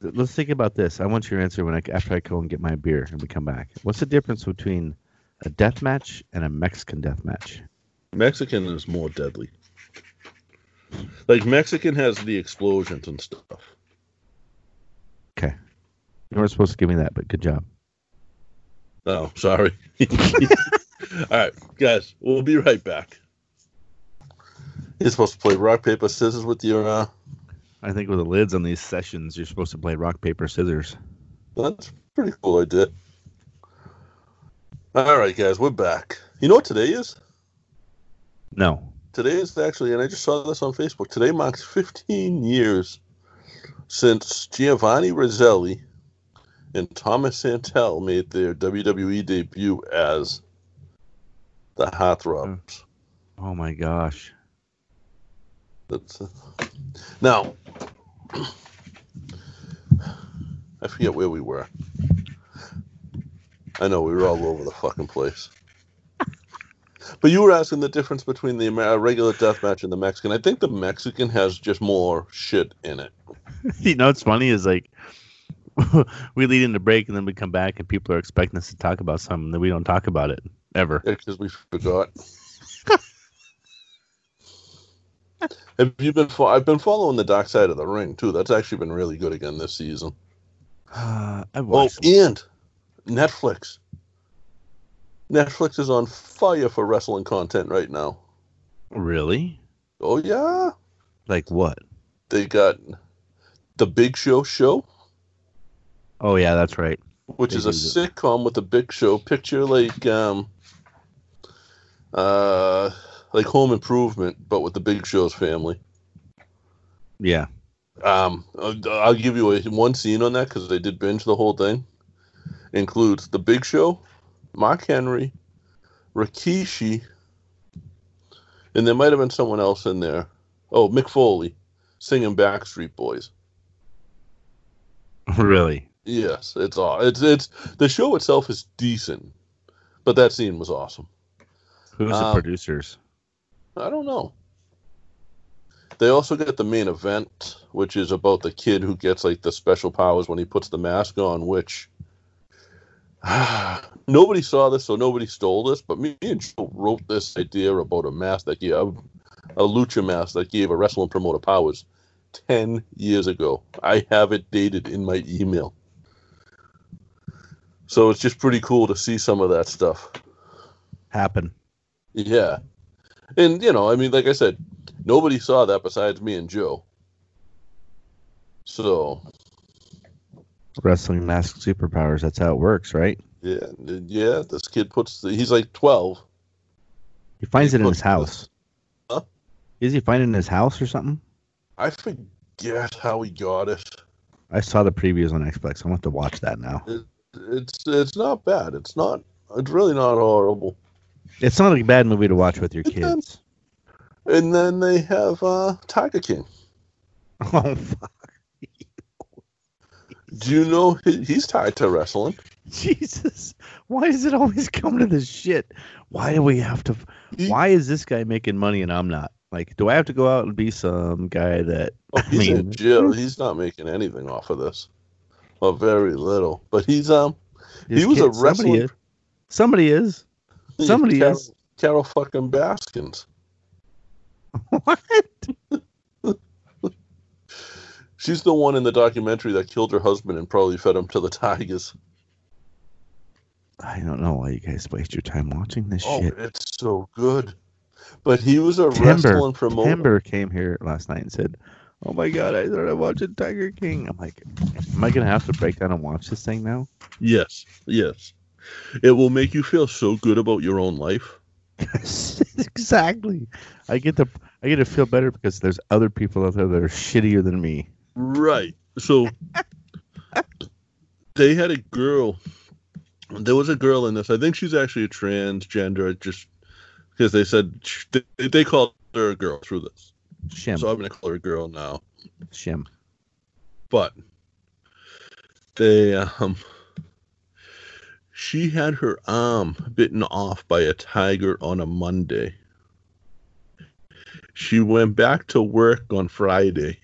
Let's think about this. I want your answer when I after I go and get my beer and we come back. What's the difference between a death match and a Mexican death match? Mexican is more deadly. Like Mexican has the explosions and stuff. Okay. You weren't supposed to give me that, but good job. Oh, sorry. [LAUGHS] [LAUGHS] All right, guys, we'll be right back. You're supposed to play rock paper scissors with your. uh I think with the lids on these sessions, you're supposed to play rock paper scissors. That's a pretty cool idea. All right, guys, we're back. You know what today is? No. Today is actually, and I just saw this on Facebook. Today marks 15 years since Giovanni Roselli and Thomas Santel made their WWE debut as the Heartthrobs. Oh my gosh. That's uh, now. I forget where we were. I know we were all over the fucking place. [LAUGHS] But you were asking the difference between the Amer- regular death match and the Mexican. I think the Mexican has just more shit in it. [LAUGHS] you know what's funny is like [LAUGHS] we lead into break and then we come back and people are expecting us to talk about something that we don't talk about it ever. because we forgot. [LAUGHS] Have you been? Fo- I've been following the Dark Side of the Ring too. That's actually been really good again this season. Uh, I Oh, watched and Netflix. Netflix is on fire for wrestling content right now. really Oh yeah, like what? they got the Big Show show, Oh yeah, that's right. which They is a sitcom with the Big Show. Picture like um, uh, like Home Improvement, but with the Big Show's family. Yeah. Um, I'll I'll give you a, one scene on that because they did binge the whole thing. Includes the Big Show, Mark Henry, Rikishi, and there might have been someone else in there. Oh, Mick Foley, singing Backstreet Boys. [LAUGHS] Really? Yes, it's all. It's it's the show itself is decent, but that scene was awesome. Who's the Um, producers? I don't know. They also get the main event, which is about the kid who gets like the special powers when he puts the mask on, which [SIGHS] nobody saw this, so nobody stole this. But me and Joe wrote this idea about a mask that gave a, a lucha mask that gave a wrestling promoter powers ten years ago. I have it dated in my email. So it's just pretty cool to see some of that stuff. Happen. Yeah. And, you know, I mean, like I said, nobody saw that besides me and Joe. So, Wrestling mask superpowers. That's how it works, right? yeah, yeah, this kid puts, the, he's like 12. He finds He it in his house. Huh? Is he finding his house or something? I forget how he got it. I saw the previews on Xbox. I want to watch that now. It's it's not bad. It's not, it's really not horrible. It's not a bad movie to watch with your not- kids. And then they have uh, Tiger King. [LAUGHS] Oh, fuck. Do you know he, he's tied to wrestling? Jesus. Why does it always come to this shit? Why do we have to? He- Why is this guy making money and I'm not? Like, do I have to go out and be some guy that? Oh, I he's mean, in jail. He's not making anything off of this. Or very little. But he's um he was a kid- Somebody is. Somebody is. Somebody Carol, is. Carol fucking Baskins. What? [LAUGHS] She's the one in the documentary that killed her husband and probably fed him to the tigers. I don't know why you guys waste your time watching this Oh, shit. it's so good. But he was a Timber, wrestling promoter. Timber came here last night and said, "Oh my god, I started watching Tiger King." I'm like, "Am I gonna have to break down and watch this thing now?" Yes, yes. It will make you feel so good about your own life. [LAUGHS] exactly. I get to I get to feel better because there's other people out there that are shittier than me. Right. So [LAUGHS] they had a girl. There was a girl in this. I think she's actually a transgender. Just because they said they, they called her a girl through this. Shim, So I'm gonna call her a girl now. shim. But they um she had her arm bitten off by a tiger on a Monday. She went back to work on Friday.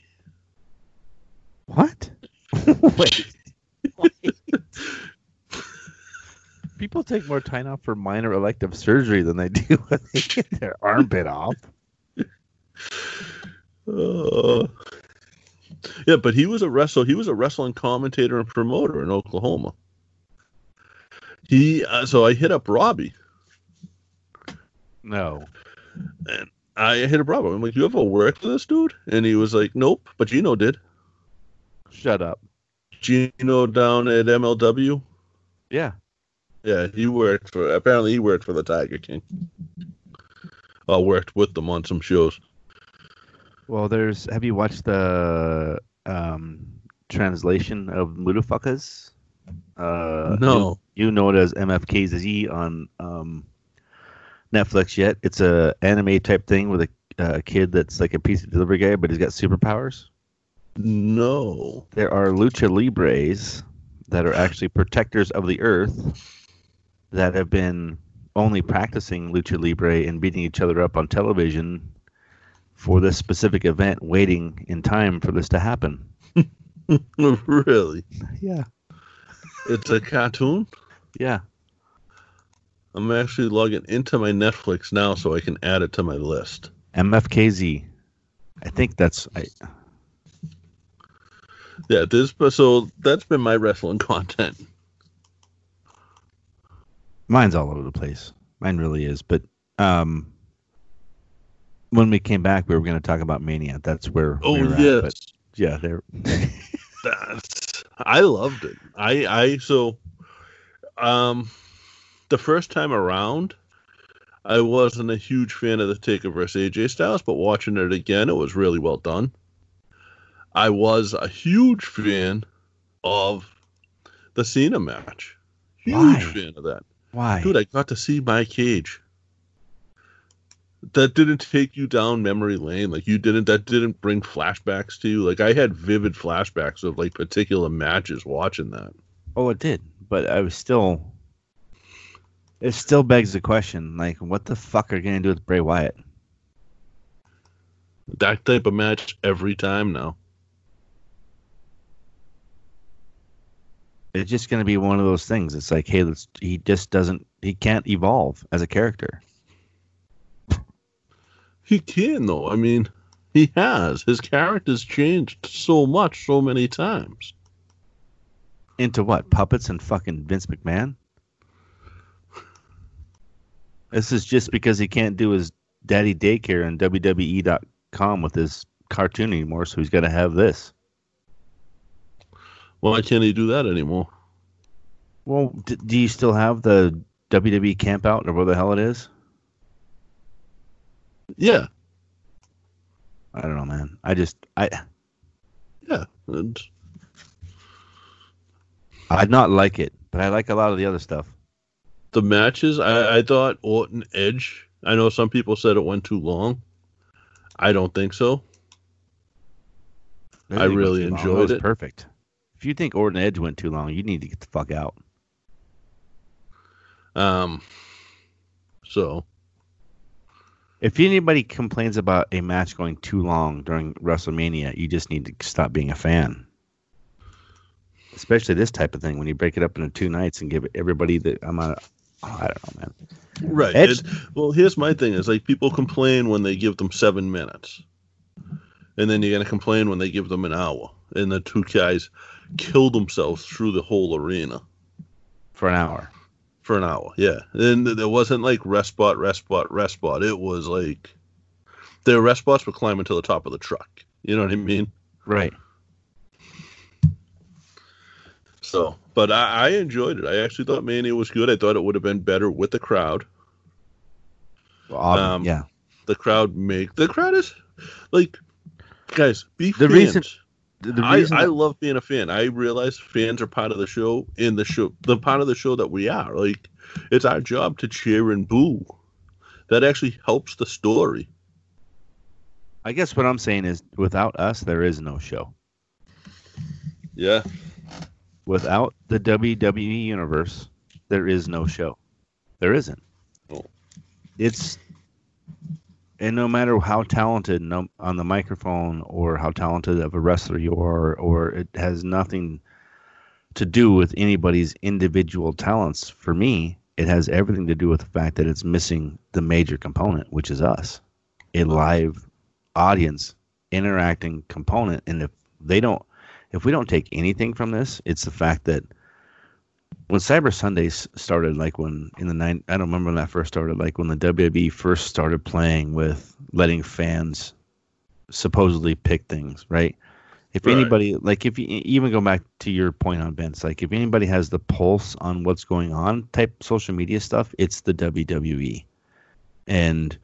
What? [LAUGHS] Wait. [LAUGHS] People take more time off for minor elective surgery than they do when they get their arm bit off. Uh, yeah, but he was a wrestler. He was a wrestling commentator and promoter in Oklahoma. He uh, so I hit up Robbie. No. And I hit up Robbie. I'm like, "You ever worked with this dude?" And he was like, "Nope." But Gino did. Shut up. Gino down at MLW. Yeah. Yeah, he worked for. Apparently, he worked for the Tiger King. I worked with them on some shows. Well, there's. Have you watched the um, translation of Mutafukaz? Uh, No. You, you know it as MFKZ on um, Netflix yet? It's a anime type thing with a uh, kid that's like a pizza delivery guy, but he's got superpowers. No. There are lucha libres that are actually protectors of the earth that have been only practicing lucha libre and beating each other up on television for this specific event, waiting in time for this to happen. [LAUGHS] really? Yeah. It's a cartoon? Yeah. I'm actually logging into my Netflix now so I can add it to my list. MFKZ. I think that's I, Yeah, this so that's been my wrestling [LAUGHS] content. mine's all over the place. Mine really is. But um, when we came back, we were going to talk about Mania. That's where. Oh we yes. At, yeah, there. [LAUGHS] I loved it. I I so um the first time around I wasn't a huge fan of the Taker versus AJ Styles, but watching it again, it was really well done. I was a huge fan of the Cena match. Huge Why? fan of that. Why? Dude, I got to see my cage. That didn't take you down memory lane. Like you didn't that didn't bring flashbacks to you. Like I had vivid flashbacks of like particular matches watching that. Oh, it did, but I was still. It still begs the question, like, what the fuck are you gonna do with Bray Wyatt? That type of match every time now. It's just gonna be one of those things. It's like, hey, let's. He just doesn't. He can't evolve as a character. He can though. I mean, he has. His character's changed so much, so many times. Into what? Puppets and fucking Vince McMahon? This is just because he can't do his daddy daycare on WWE.com with his cartoon anymore, so he's got to have this. Why can't he do that anymore? Well, d- do you still have the WWE camp out or where the hell it is? Yeah, I don't know, man. I just I yeah. And I'd not like it, but I like a lot of the other stuff. the matches, I, I thought Orton Edge. I know some people said it went too long. I don't think so. I it really enjoyed it. Perfect. If you think Orton Edge went too long, you need to get the fuck out. Um. So If anybody complains about a match going too long during WrestleMania, you just need to stop being a fan. Especially this type of thing when you break it up into two nights and give everybody the amount of. oh, I don't know, man. right. Edge- it- well, here's my thing: is like people complain when they give them seven minutes, and then you're gonna complain when they give them an hour, and the two guys kill themselves through the whole arena For an hour. For an hour. Yeah, and there wasn't like rest spot, rest spot, rest spot. It was like their rest spots were climbing to the top of the truck. You know what I mean? Right. So, but I, I enjoyed it. I actually thought Mania was good. I thought it would have been better with the crowd. Ob- Um, yeah. The crowd make the crowd is like guys. Be The fans. reason- I, I love being a fan. I realize fans are part of the show. In the show, the part of the show that we are. Like, it's our job to cheer and boo. That actually helps the story. I guess what I'm saying is without us, there is no show. Yeah. Without the WWE universe, there is no show. There isn't. Oh. It's and no matter how talented no, on the microphone or how talented of a wrestler you are, or it has nothing to do with anybody's individual talents. For me, it has everything to do with the fact that it's missing the major component, which is us, a live audience interacting component. And if they don't, if we don't take anything from this, it's the fact that when Cyber Sundays started, like when in the nine, I don't remember when that first started, like when the WWE first started playing with letting fans supposedly pick things, right? If Right. anybody, like if you even go back to your point on Vince, like if anybody has the pulse on what's going on type social media stuff, it's the WWE. And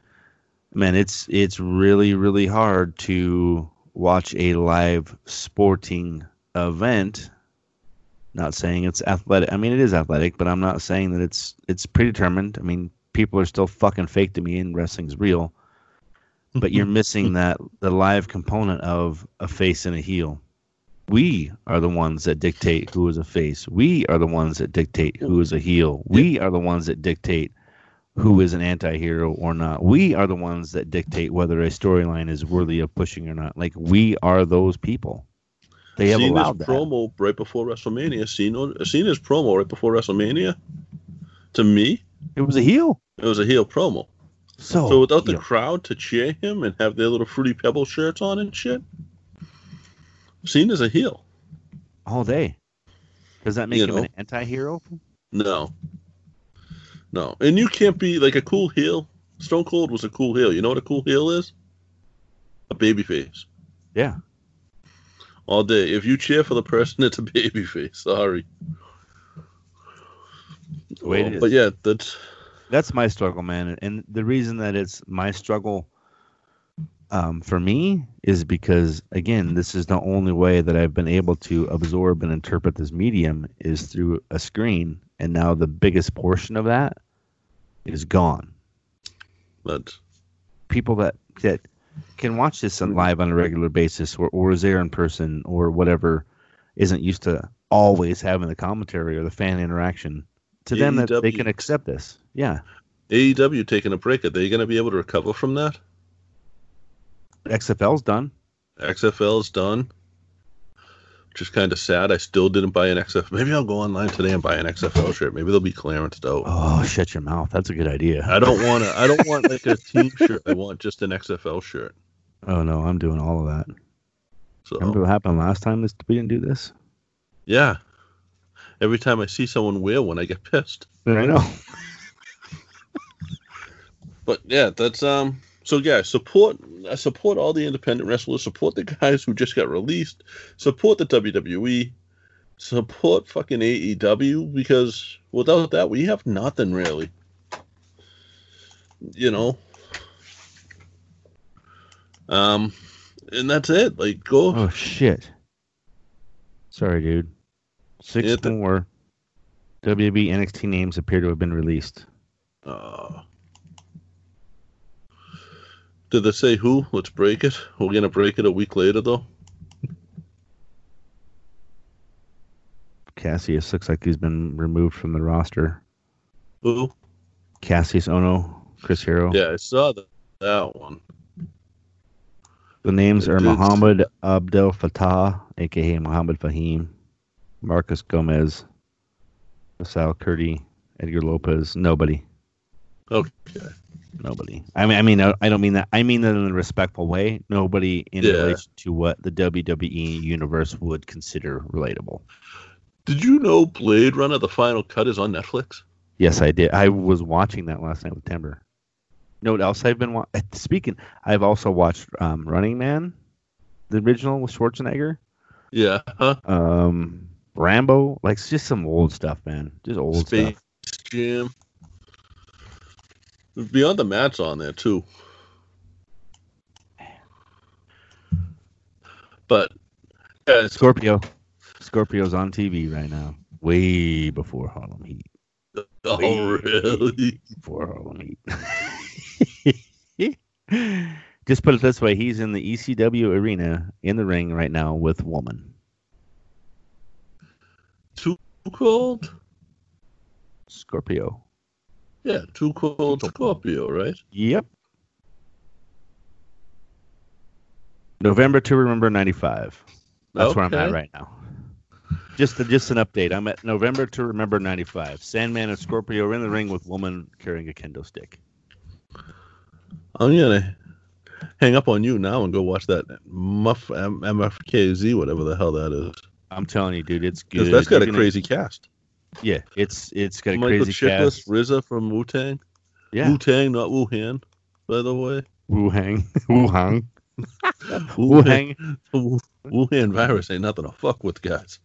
man, it's it's really really hard to watch a live sporting event. Not saying it's athletic. I mean, it is athletic, but I'm not saying that it's it's predetermined. I mean, people are still fucking fake to me, and wrestling's real. But you're [LAUGHS] missing that the live component of a face and a heel. We are the ones that dictate who is a face. We are the ones that dictate who is a heel. We are the ones that dictate who is an anti-hero or not. We are the ones that dictate whether a storyline is worthy of pushing or not. Like we are those people. They have seen allowed his that. promo right before WrestleMania. Seen seen his promo right before WrestleMania. To me, It was a heel. it was a heel promo. So, So without the heel. crowd to cheer him and have their little fruity pebble shirts on and shit, seen as a heel. all day, does that make You him know. an anti-hero? No, no, and you can't be like a cool heel. Stone Cold was a cool heel. You know what a cool heel is? A baby face. Yeah. All day. If you cheer for the person, it's a baby face. Sorry. Way Oh, but yeah, that's that's my struggle, man. And the reason that it's my struggle um, for me is because, again, this is the only way that I've been able to absorb and interpret this medium is through a screen. And now the biggest portion of that is gone. But People that, that can watch this live on a regular basis or, or is there in person or whatever isn't used to always having the commentary or the fan interaction. To them, that they can accept this. Yeah. AEW taking a break. Are they going to be able to recover from that? XFL's done. XFL's done. Which is kind of sad. I still didn't buy an XFL. Maybe I'll go online today and buy an XFL shirt. Maybe they'll be clearanced out. Oh, shut your mouth. That's a good idea. I don't [LAUGHS] want to. I don't want like a team shirt. I want just an XFL shirt. Oh no, I'm doing all of that. So Remember what happened last time this we didn't do this? yeah, every time I see someone wear one, I get pissed. I know. But yeah, that's um. So yeah, support I support all the independent wrestlers. Support the guys who just got released. Support the WWE. Support fucking AEW because without that, we have nothing really. You know. Um, and that's it. Like go. Oh shit. Sorry, dude. Six Yeah, more WB NXT names appear to have been released. Uh, did they say who? Let's break it. We're gonna break it a week later though. Kassius looks like he's been removed from the roster. Who? Kassius Ohno, Chris Hero. Yeah, I saw that that one. The names are. Muhammad Abdel Fattah, aka Muhammad Fahim, Marcus Gomez, Sal Curdy, Edgar Lopez. Nobody. Okay. Nobody. I mean, I mean, I don't mean that. I mean that in a respectful way. Nobody in Yeah. relation to what the WWE universe would consider relatable. Did you know Blade Runner: The Final Cut is on Netflix? Yes, I did. I was watching that last night with Timber. You know what else I've been wa- speaking? I've also watched um, Running Man, the original with Schwarzenegger. Yeah. Huh? Um, Rambo, like just some old stuff, man. Just old Space stuff. Jam. Beyond the Mat's on there too. But it's- Scorpio, Scorpio's on TV right now. Way before Harlem Heat. oh Way really? Before Harlem Heat. [LAUGHS] Just put it this way: he's in the ECW arena in the ring right now with Woman. Too cold? Scorpio. Yeah, too cold Scorpio, right? Yep. November to remember '95. That's where I'm at right now. Just a, just an update. I'm at November to remember '95. Sandman and Scorpio are in the ring with woman carrying a kendo stick. I'm gonna hang up on you now and go watch that Muff M- MFKZ, whatever the hell that is. I'm telling you, dude, it's good. that's got You're a gonna- crazy cast. Yeah, it's it's got a Michael crazy Chiklis, cast. RZA from Wu Tang. Yeah, Wu Tang, not Wuhan, by the way. Wu Hang, [LAUGHS] Wu Hang, [LAUGHS] Wu Hang. Wuhan virus ain't nothing to fuck with, guys.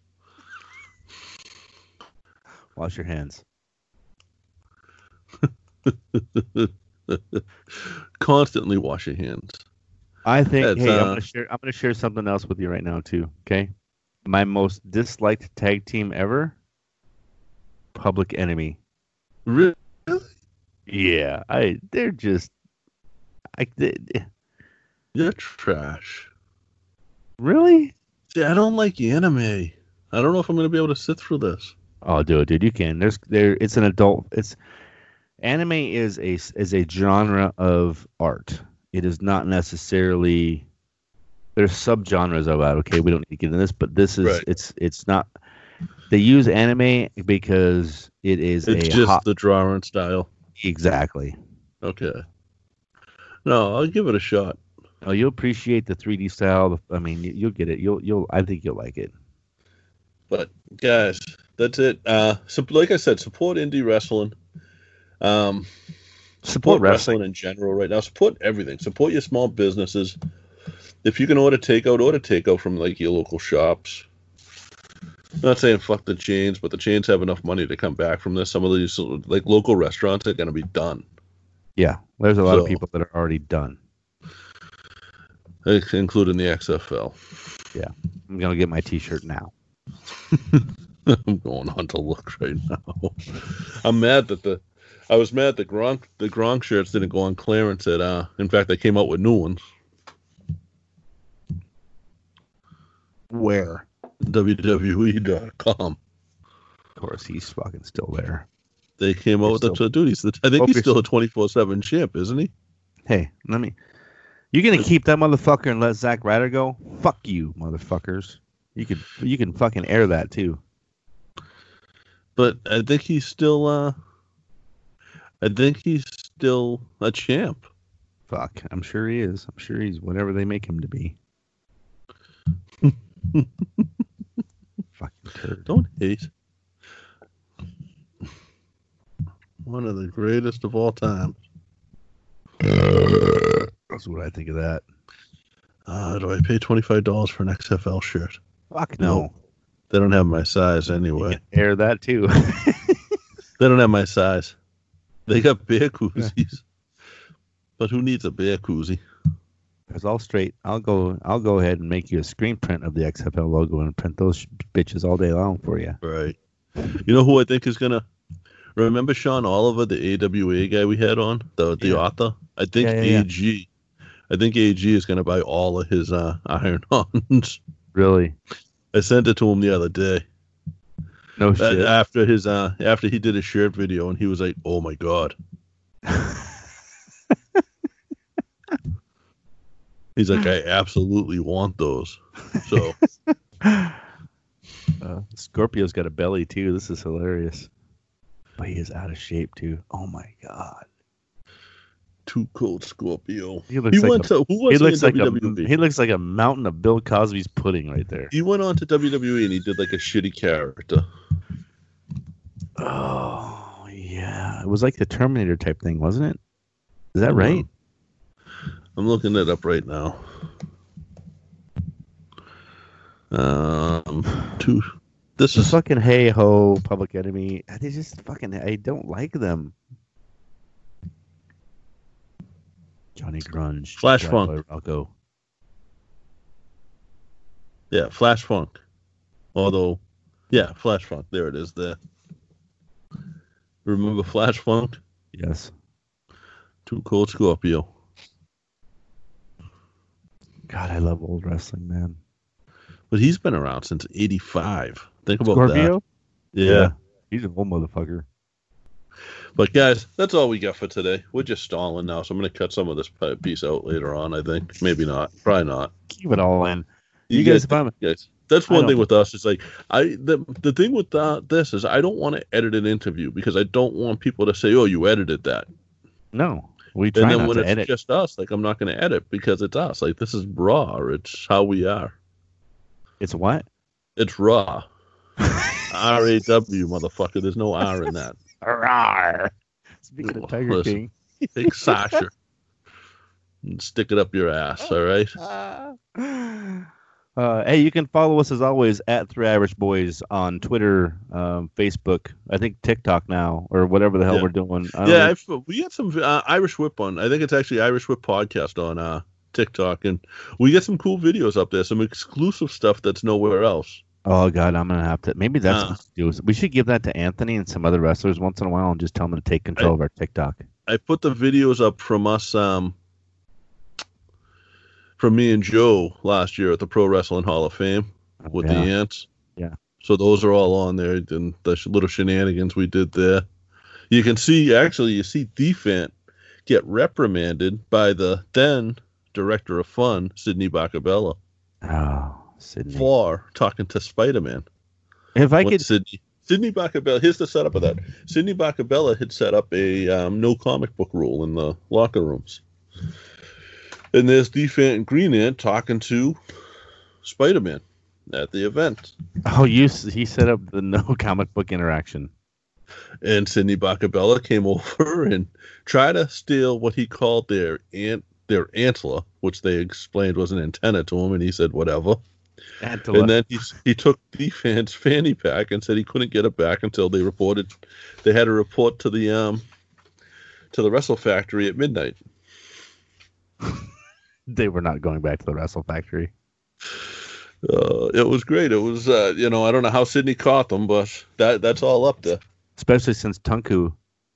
Wash your hands. [LAUGHS] Constantly wash your hands. I think. That's, hey, I'm uh, gonna share. I'm gonna share something else with you right now too. Okay, my most disliked tag team ever. Public Enemy. Really? Yeah, I. They're just. I. They, You're trash. really? See, I don't like anime. I don't know if I'm gonna be able to sit through this. Oh, dude, dude, you can. There's there. It's an adult. It's anime is a is a genre of art. It is not necessarily there's subgenres of it. Okay, we don't need to get into this, but this is Right. it's it's not. They use anime because it is It's just hot, the drawing style. exactly. Okay. No, I'll give it a shot. Oh, you'll appreciate the 3D style. I mean, you- you'll get it. You'll you'll. I think you'll like it. But guys, that's it. Uh, so like I said, support indie wrestling. Um, support wrestling in general right now. Support everything. Support your small businesses. If you can order takeout, order takeout from like your local shops. I'm not saying fuck the chains, but the chains have enough money to come back from this. Some of these like local restaurants are going to be done, Yeah, there's a lot of people that are already done. including the XFL. Yeah, I'm gonna get my T-shirt now. [LAUGHS] I'm going on to look right now. I'm mad that the I was mad that Gronk the Gronk shirts didn't go on clearance at uh in fact they came out with new ones. Where? WWE.com. Of course, he's fucking still there. They came out with the. He's I think he's still a 24 seven champ, isn't he? Hey, let me. You're gonna keep that motherfucker and let Zack Ryder go? Fuck you, motherfuckers. You could you can fucking air that too. But I think he's still uh I think he's still a champ. Fuck, I'm sure he is. I'm sure he's whatever they make him to be. [LAUGHS] fucking turd. Don't hate. One of the greatest of all time. That's what I think of that. Uh, do I pay twenty five dollars for an XFL shirt? Fuck no. They don't have my size anyway. Air that too. [LAUGHS] They don't have my size. They got bear koozies. but who needs a bear koozie? Cause I'll straight. I'll go. I'll go ahead and make you a screen print of the XFL logo and print those bitches all day long for you. Right. You know who I think is gonna remember Sean Oliver, the AWA guy we had on, the the Yeah. author? I think Yeah, yeah. AG I think AG is gonna buy all of his uh [LAUGHS] iron ons. Really? I sent it to him the other day. No shit. after his uh after he did his shirt video and he was like, Oh my god. [LAUGHS] He's like, [SIGHS] I absolutely want those. [LAUGHS] So Uh, Scorpio's got a belly too. This is hilarious. But he is out of shape too. Oh my god. too cold Scorpio. He looks like went a, to who was he he looks like WWE? a he looks like a mountain of Bill Cosby's pudding right there. He went on to WWE and he did like a shitty character. Oh yeah, it was like the Terminator type thing, wasn't it? Is that right? I'm looking it up right now. Um, two. This is fucking hey ho, Public Enemy. They just fucking. I don't like them. Johnny Grunge, Flash Jack Funk. Boy Rocco. yeah, Flash Funk. Although, yeah, Flash Funk. There it is. There. Remember Flash Funk? Yes. Too cold Scorpio. God, I love old wrestling, man. But he's been around since '85. Think about Scorpio. that. Yeah. he's an old motherfucker. But guys, that's all we got for today. We're just stalling now, so I'm going to cut some of this piece out later on. I think maybe not, probably not. Keep it all in. You, You guys, guys- if I'm, Guys, that's one thing with us. It's like I the the thing with uh, this is I don't want to edit an interview because I don't want people to say, "Oh, you edited that." no, we And then not when to it's edit. just us, like I'm not going to edit because it's us. Like this is raw. It's how we are. It's what? It's raw. [LAUGHS] R A W, motherfucker. There's no R in that. [LAUGHS] Rawr. Speaking of Tiger Listen. King. Take [LAUGHS] Sasha and stick it up your ass. All right. Ah. Uh, hey, you can follow us as always at Three Irish Boys on Twitter, um, Facebook, I think TikTok now, or whatever the hell Yeah. we're doing. I Yeah. We got some uh, Irish Whip on. I think it's actually Irish Whip podcast on uh, TikTok, and we get some cool videos up there, some exclusive stuff that's nowhere else. Oh god, I'm gonna have to. Maybe that's Uh. what to do. We should give that to Anthony and some other wrestlers once in a while, and just tell them to take control of our TikTok. I put the videos up from us, um, from me and Joe last year at the Pro Wrestling Hall of Fame with Yeah. the ants. Yeah. So those are all on there, and the little shenanigans we did there. You can see actually you see Defant get reprimanded by the then director of fun, Sidney Bacabella, Oh, Sydney. for talking to Spider Man. If I When could, Sidney Sidney Bacabella here's the setup of that. Sidney Bacabella had set up a um, no comic book rule in the locker rooms. And there's and Green Ant talking to Spider Man at the event. oh, you he set up the no [LAUGHS] comic book interaction. and Sidney Bakabella came [LAUGHS] over and tried to steal what he called their ant their antler, which they explained was an antenna to him, and he said whatever. Antler. And then he he took [LAUGHS] Dead Ant's fanny pack and said he couldn't get it back until they reported they had to report to the um to the Wrestle Factory at midnight. They were not going back to the Wrestle Factory. Uh, it was great. It was uh, you know I don't know how Sidney caught them, but that that's all up there. Especially since Tunku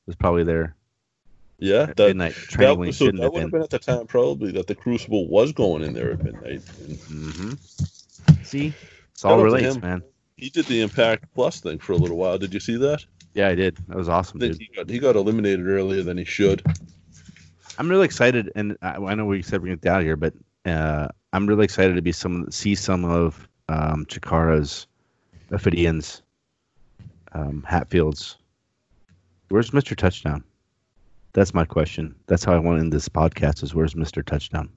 was probably there Yeah, at that, midnight, that, training when so that would have been. been at the time probably that the Crucible was going in there at midnight. And hmm See, it's all out to relates, man. he did the Impact Plus thing for a little while. Did you see that? Yeah, I did. That was awesome, dude. he got, he got eliminated earlier than he should. I'm really excited, and I, I know we said we're gonna get here, but uh, I'm really excited to be some see some of um, Chikara's, Ophidians, um, Hatfields. Where's Mr. Touchdown? That's my question. That's how I want to end this podcast. Is where's Mr. Touchdown?